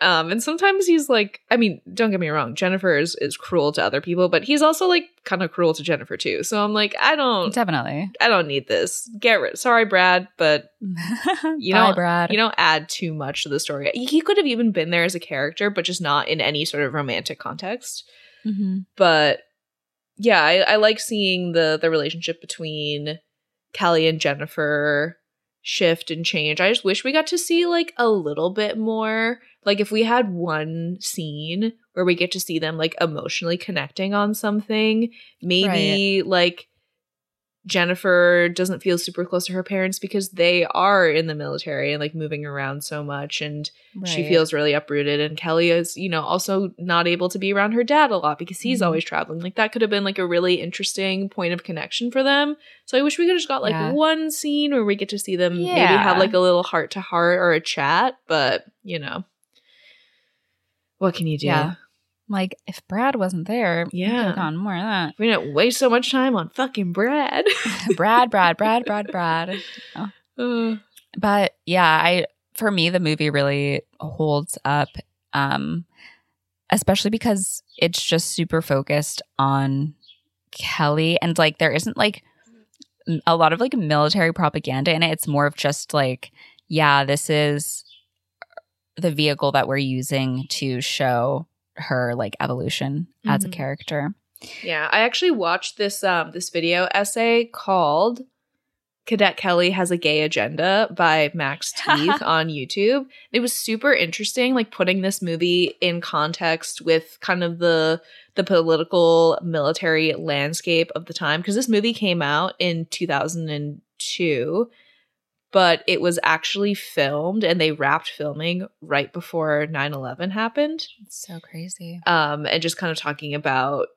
um and sometimes he's like I mean don't get me wrong Jennifer is, is cruel to other people but he's also like kind of cruel to Jennifer too so I'm like I don't Definitely. I don't need this. Get rid. Sorry, Brad, but you know- Brad. you don't add too much to the story. He could have even been there as a character, but just not in any sort of romantic context. Mhm. But yeah, I, I like seeing the the relationship between Kelly and Jennifer shift and change. I just wish we got to see like a little bit more. Like if we had one scene where we get to see them like emotionally connecting on something, maybe like Jennifer doesn't feel super close to her parents because they are in the military and like moving around so much and she feels really uprooted and Kelly is, you know, also not able to be around her dad a lot because he's Mhm. always traveling. Like that could have been like a really interesting point of connection for them. So I wish we could have just got like Yeah. one scene where we get to see them maybe have like a little heart to heart or a chat, but you know. What can you do? Yeah. Like if Brad wasn't there, Yeah. have gone more of that. We didn't waste so much time on fucking Brad. Brad, Brad, Brad, Brad, Brad. Uh, But yeah, I for me the movie really holds up um especially because it's just super focused on Kelly and like there isn't like a lot of like military propaganda in it. It's more of just like yeah, this is the vehicle that we're using to show her like evolution as a Mhm. character. Yeah, I actually watched this um this video essay called Cadet Kelly has a gay agenda by Max Teeth on YouTube. It was super interesting like putting this movie in context with kind of the the political military landscape of the time because this movie came out in 2002 but it was actually filmed and they wrapped filming right before 9/11 happened It's so crazy. um, and just kind of talking about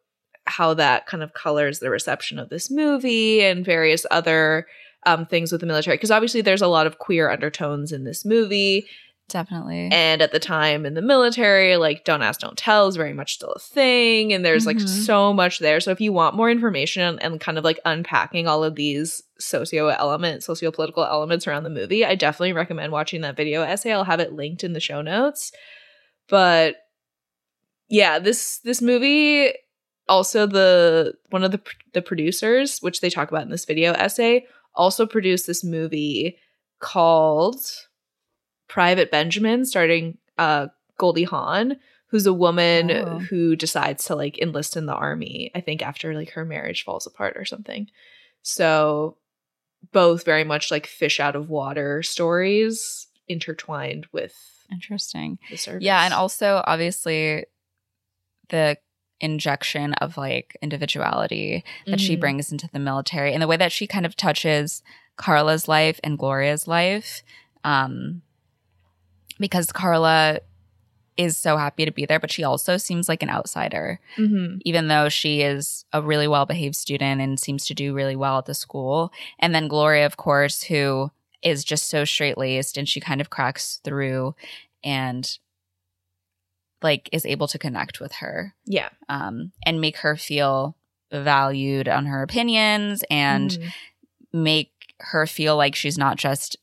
how that kind of colors the reception of this movie and various other um, things with the military. Because obviously, there's a lot of queer undertones in this movie. Definitely. And at the time in the military, like don't ask, don't tell is very much still a thing. And there's like Mhm. so much there. So if you want more information and kind of like unpacking all of these socio elements, socio political elements around the movie, I definitely recommend watching that video essay. I'll have it linked in the show notes. But yeah, this this movie also the one of the the producers, which they talk about in this video essay, also produced this movie called Private Benjamin, starting uh Goldie Hawn, who's a woman Oh. who decides to like enlist in the army, I think after like her marriage falls apart or something. So both very much like fish out of water stories intertwined with Interesting. the service. Yeah, and also obviously the injection of like individuality that she Mhm. brings into the military and the way that she kind of touches Carla's life and Gloria's life. Um because Carla is so happy to be there, but she also seems like an outsider, Mhm. even though she is a really well behaved student and seems to do really well at the school. And then Gloria, of course, who is just so straight laced and she kind of cracks through and like is able to connect with her Yeah. um, and make her feel valued on her opinions and Mhm. make her feel like she's not just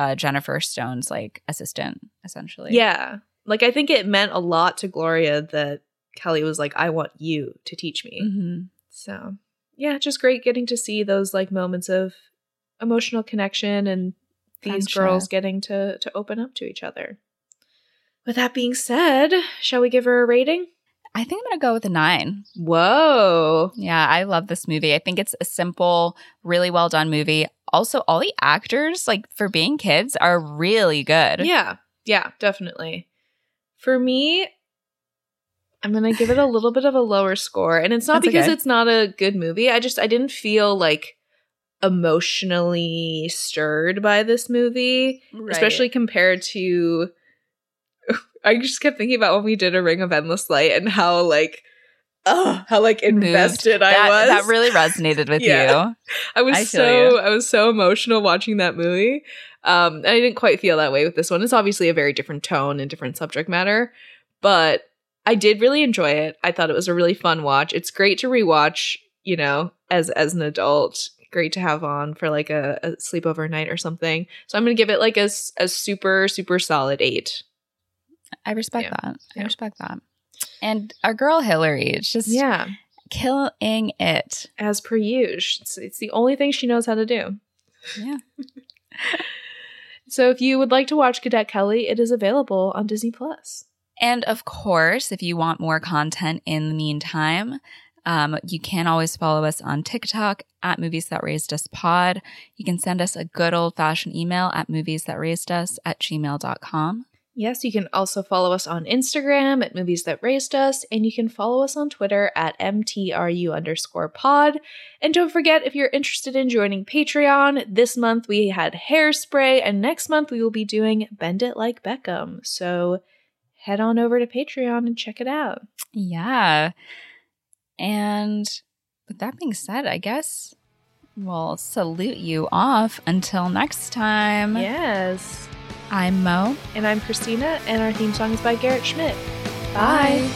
uh, Jennifer Stone's like assistant, essentially. Yeah. Like I think it meant a lot to Gloria that Kelly was like, I want you to teach me. Mhm. So yeah, just great getting to see those like moments of emotional connection and these girls getting to to open up to each other. With that being said, shall we give her a rating? I think I'm gonna go with a nine. Whoa. Yeah, I love this movie. I think it's a simple, really well done movie. Also, all the actors, like for being kids, are really good. Yeah. Yeah, definitely. For me, I'm going to give it a little bit of a lower score. And it's not That's because okay. it's not a good movie. I just I didn't feel like emotionally stirred by this movie, especially compared to I just kept thinking about when we did a Ring of Endless Light and how like oh, how like moved. invested I that, was. That really resonated with Yeah. you. I was I so you. I was so emotional watching that movie. Um, and I didn't quite feel that way with this one. It's obviously a very different tone and different subject matter, but I did really enjoy it. I thought it was a really fun watch. It's great to rewatch, you know, as as an adult. Great to have on for like a, a sleepover night or something. So I'm gonna give it like a, a super super solid eight. I respect Yeah. that. I respect that. And our girl Hilary, it's just Yeah, killing it. as per usual. It's, it's the only thing she knows how to do. Yeah. So if you would like to watch Cadet Kelly, it is available on Disney Plus. And of course, if you want more content in the meantime, um, you can always follow us on TikTok at Movies That Raised Us Pod. You can send us a good old fashioned email at movies that raised us at gmail.com. Yes, you can also follow us on Instagram at Movies That Raised Us, and you can follow us on Twitter at MTRU underscore pod. And don't forget, if you're interested in joining Patreon, this month we had Hairspray, and next month we will be doing Bend It Like Beckham. So head on over to Patreon and check it out. Yeah. And with that being said, I guess we'll salute you off until next time. Yes. I'm Mo. And I'm Christina, and our theme song is by Garrett Schmidt. Bye.